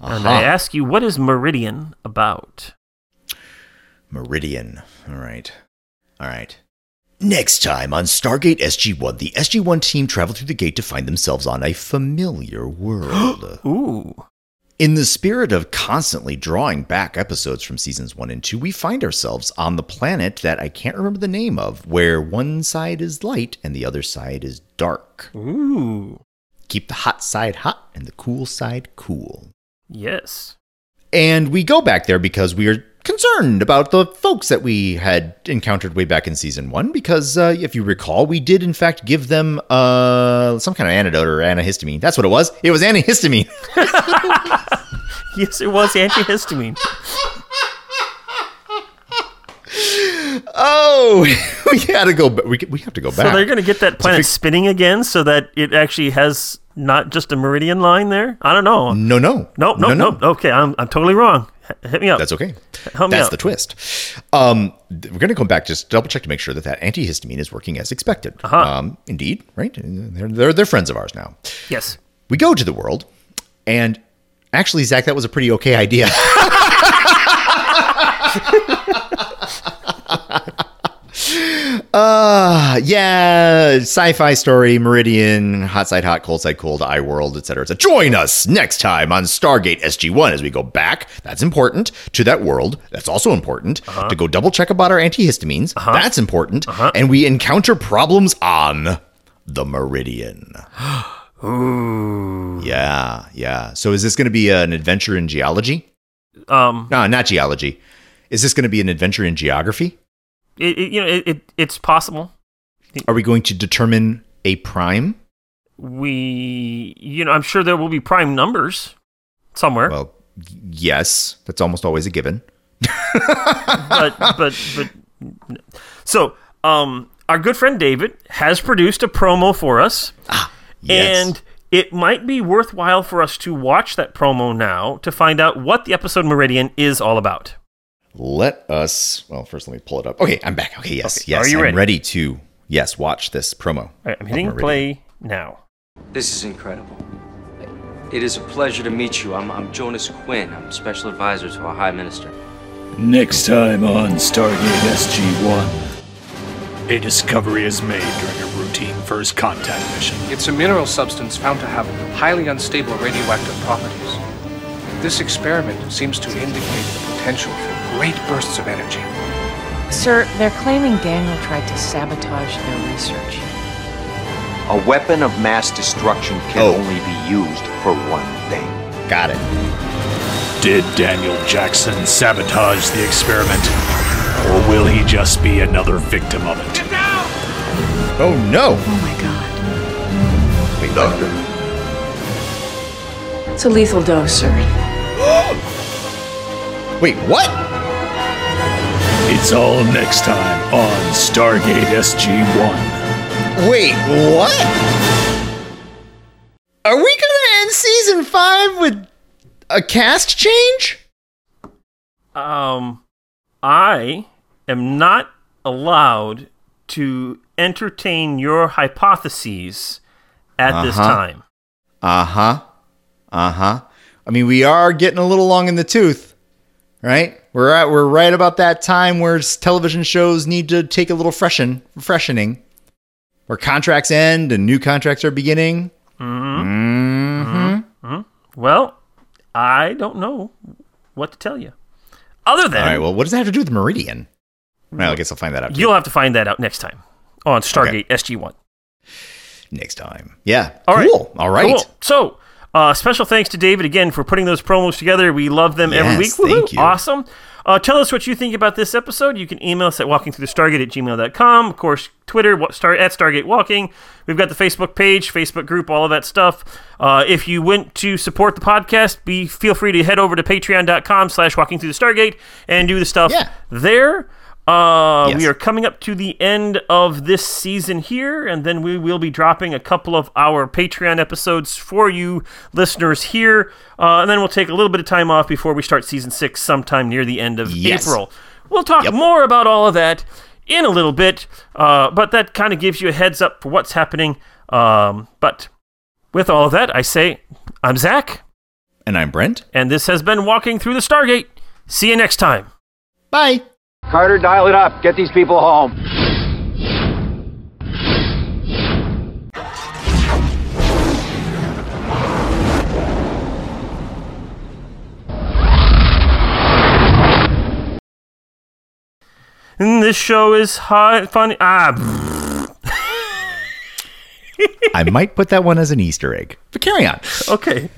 Speaker 4: And
Speaker 3: Uh-huh.
Speaker 4: I ask you, what is Meridian about?
Speaker 3: Meridian. All right. All right. Next time on Stargate SG-1, the SG-1 team travel through the gate to find themselves on a familiar world.
Speaker 4: Ooh.
Speaker 3: In the spirit of constantly drawing back episodes from seasons 1 and 2, we find ourselves on the planet that I can't remember the name of, where one side is light and the other side is dark.
Speaker 4: Ooh.
Speaker 3: Keep the hot side hot and the cool side cool.
Speaker 4: Yes.
Speaker 3: And we go back there because we are concerned about the folks that we had encountered way back in season one. Because uh, if you recall, we did in fact give them uh, some kind of antidote or antihistamine. That's what it was. It was antihistamine.
Speaker 4: Yes, it was antihistamine.
Speaker 3: Oh, we gotta go. We we have to go back.
Speaker 4: So they're going to get that planet spinning again so that it actually has not just a meridian line there? I don't know.
Speaker 3: no, no,
Speaker 4: No, no, no. Okay, I'm, I'm totally wrong. Hit me up.
Speaker 3: That's okay.
Speaker 4: Help me
Speaker 3: That's the twist. Um, we're going to come back just double check to make sure that that antihistamine is working as expected.
Speaker 4: Uh-huh.
Speaker 3: Um, indeed, right? They're, they're they're friends of ours now.
Speaker 4: yes.
Speaker 3: We go to the world, and actually, Zach, that was a pretty okay idea. uh yeah sci-fi story meridian hot side hot cold side cold i world etc etc join us next time on stargate sg1 as we go back that's important to that world that's also important to go double check about our antihistamines that's important and we encounter problems on the meridian
Speaker 4: Ooh.
Speaker 3: yeah, yeah. So is this going to be an adventure in geology?
Speaker 4: Um,
Speaker 3: No, not geology. Is this going to be an adventure in geography?
Speaker 4: It, it, you know, it, it, it's possible.
Speaker 3: Are we going to determine a prime?
Speaker 4: We, you know, I'm sure there will be prime numbers somewhere,
Speaker 3: Well, yes, that's almost always a given.
Speaker 4: but, but, but, so, um, our good friend David has produced a promo for us.
Speaker 3: Yes.
Speaker 4: And it might be worthwhile for us to watch that promo now to find out what the episode Meridian is all about.
Speaker 3: Let us. Well, first let me pull it up. Okay, I'm back. Okay, yes,
Speaker 4: Okay,
Speaker 3: yes.
Speaker 4: are you
Speaker 3: I'm
Speaker 4: ready?
Speaker 3: to yes watch this promo.
Speaker 4: All right, I'm
Speaker 3: of
Speaker 4: hitting
Speaker 3: Meridian.
Speaker 4: play now.
Speaker 2: This is incredible. It is a pleasure to meet you. I'm, I'm Jonas Quinn. I'm special advisor to our High Minister.
Speaker 5: Next time on Stargate SG-1. A discovery is made during a routine first contact mission.
Speaker 6: It's a mineral substance found to have highly unstable radioactive properties. This experiment seems to indicate the potential for great bursts of energy.
Speaker 1: Sir, they're claiming Daniel tried to sabotage their research.
Speaker 7: A weapon of mass destruction can
Speaker 3: Oh.
Speaker 7: only be used for one thing.
Speaker 3: Got it.
Speaker 5: Did Daniel Jackson sabotage the experiment? Or will he just be another victim of it?
Speaker 3: Oh no!
Speaker 1: Oh my god.
Speaker 3: Wait, Doctor.
Speaker 1: It's a lethal dose, sir.
Speaker 3: Wait, what?
Speaker 5: It's all next time on Stargate SG-1.
Speaker 3: Wait, what? Are we gonna end season five with a cast change?
Speaker 4: Um, I am not allowed to entertain your hypotheses at this
Speaker 3: Uh-huh.
Speaker 4: time.
Speaker 3: Uh huh. Uh huh. I mean, we are getting a little long in the tooth, right? We're at we're right about that time where television shows need to take a little freshen freshening, where contracts end and new contracts are beginning. Mm-hmm. Mm-hmm. Mm-hmm. mm-hmm.
Speaker 4: Well, I don't know what to tell you. Other than
Speaker 3: All right. Well, what does that have to do with Meridian? Well, I guess I'll find that out too.
Speaker 4: you'll have to find that out next time on Stargate SG1.
Speaker 3: next time. Yeah.
Speaker 4: All right.
Speaker 3: cool. All right.
Speaker 4: Cool. So, uh, special thanks to David again for putting those promos together. We love them every week.
Speaker 3: Yes, thank you.
Speaker 4: Awesome. Uh, tell us what you think about this episode. You can email us at walkingthroughthestargate at gmail.com. Of course, Twitter at Stargate Walking. We've got the Facebook page, Facebook group, all of that stuff. Uh, if you went to support the podcast, be feel free to head over to patreon.com slash walking through the Stargate and do the stuff
Speaker 3: Yeah.
Speaker 4: there. Uh,
Speaker 3: Yes.
Speaker 4: We are coming up to the end of this season here, and then we will be dropping a couple of our Patreon episodes for you listeners here. Uh, and then we'll take a little bit of time off before we start season six sometime near the end of
Speaker 3: Yes.
Speaker 4: April. We'll talk
Speaker 3: Yep.
Speaker 4: more about all of that in a little bit, uh, but that kind of gives you a heads up for what's happening. Um, but With all of that, I say, I'm Zach,
Speaker 3: And I'm Brent.
Speaker 4: and this has been Walking Through the Stargate. See you next time.
Speaker 3: Bye.
Speaker 7: Carter, dial it up. Get these people home.
Speaker 4: And this show is high, funny. Ah,
Speaker 3: I might put that one as an Easter egg. But carry on.
Speaker 4: okay.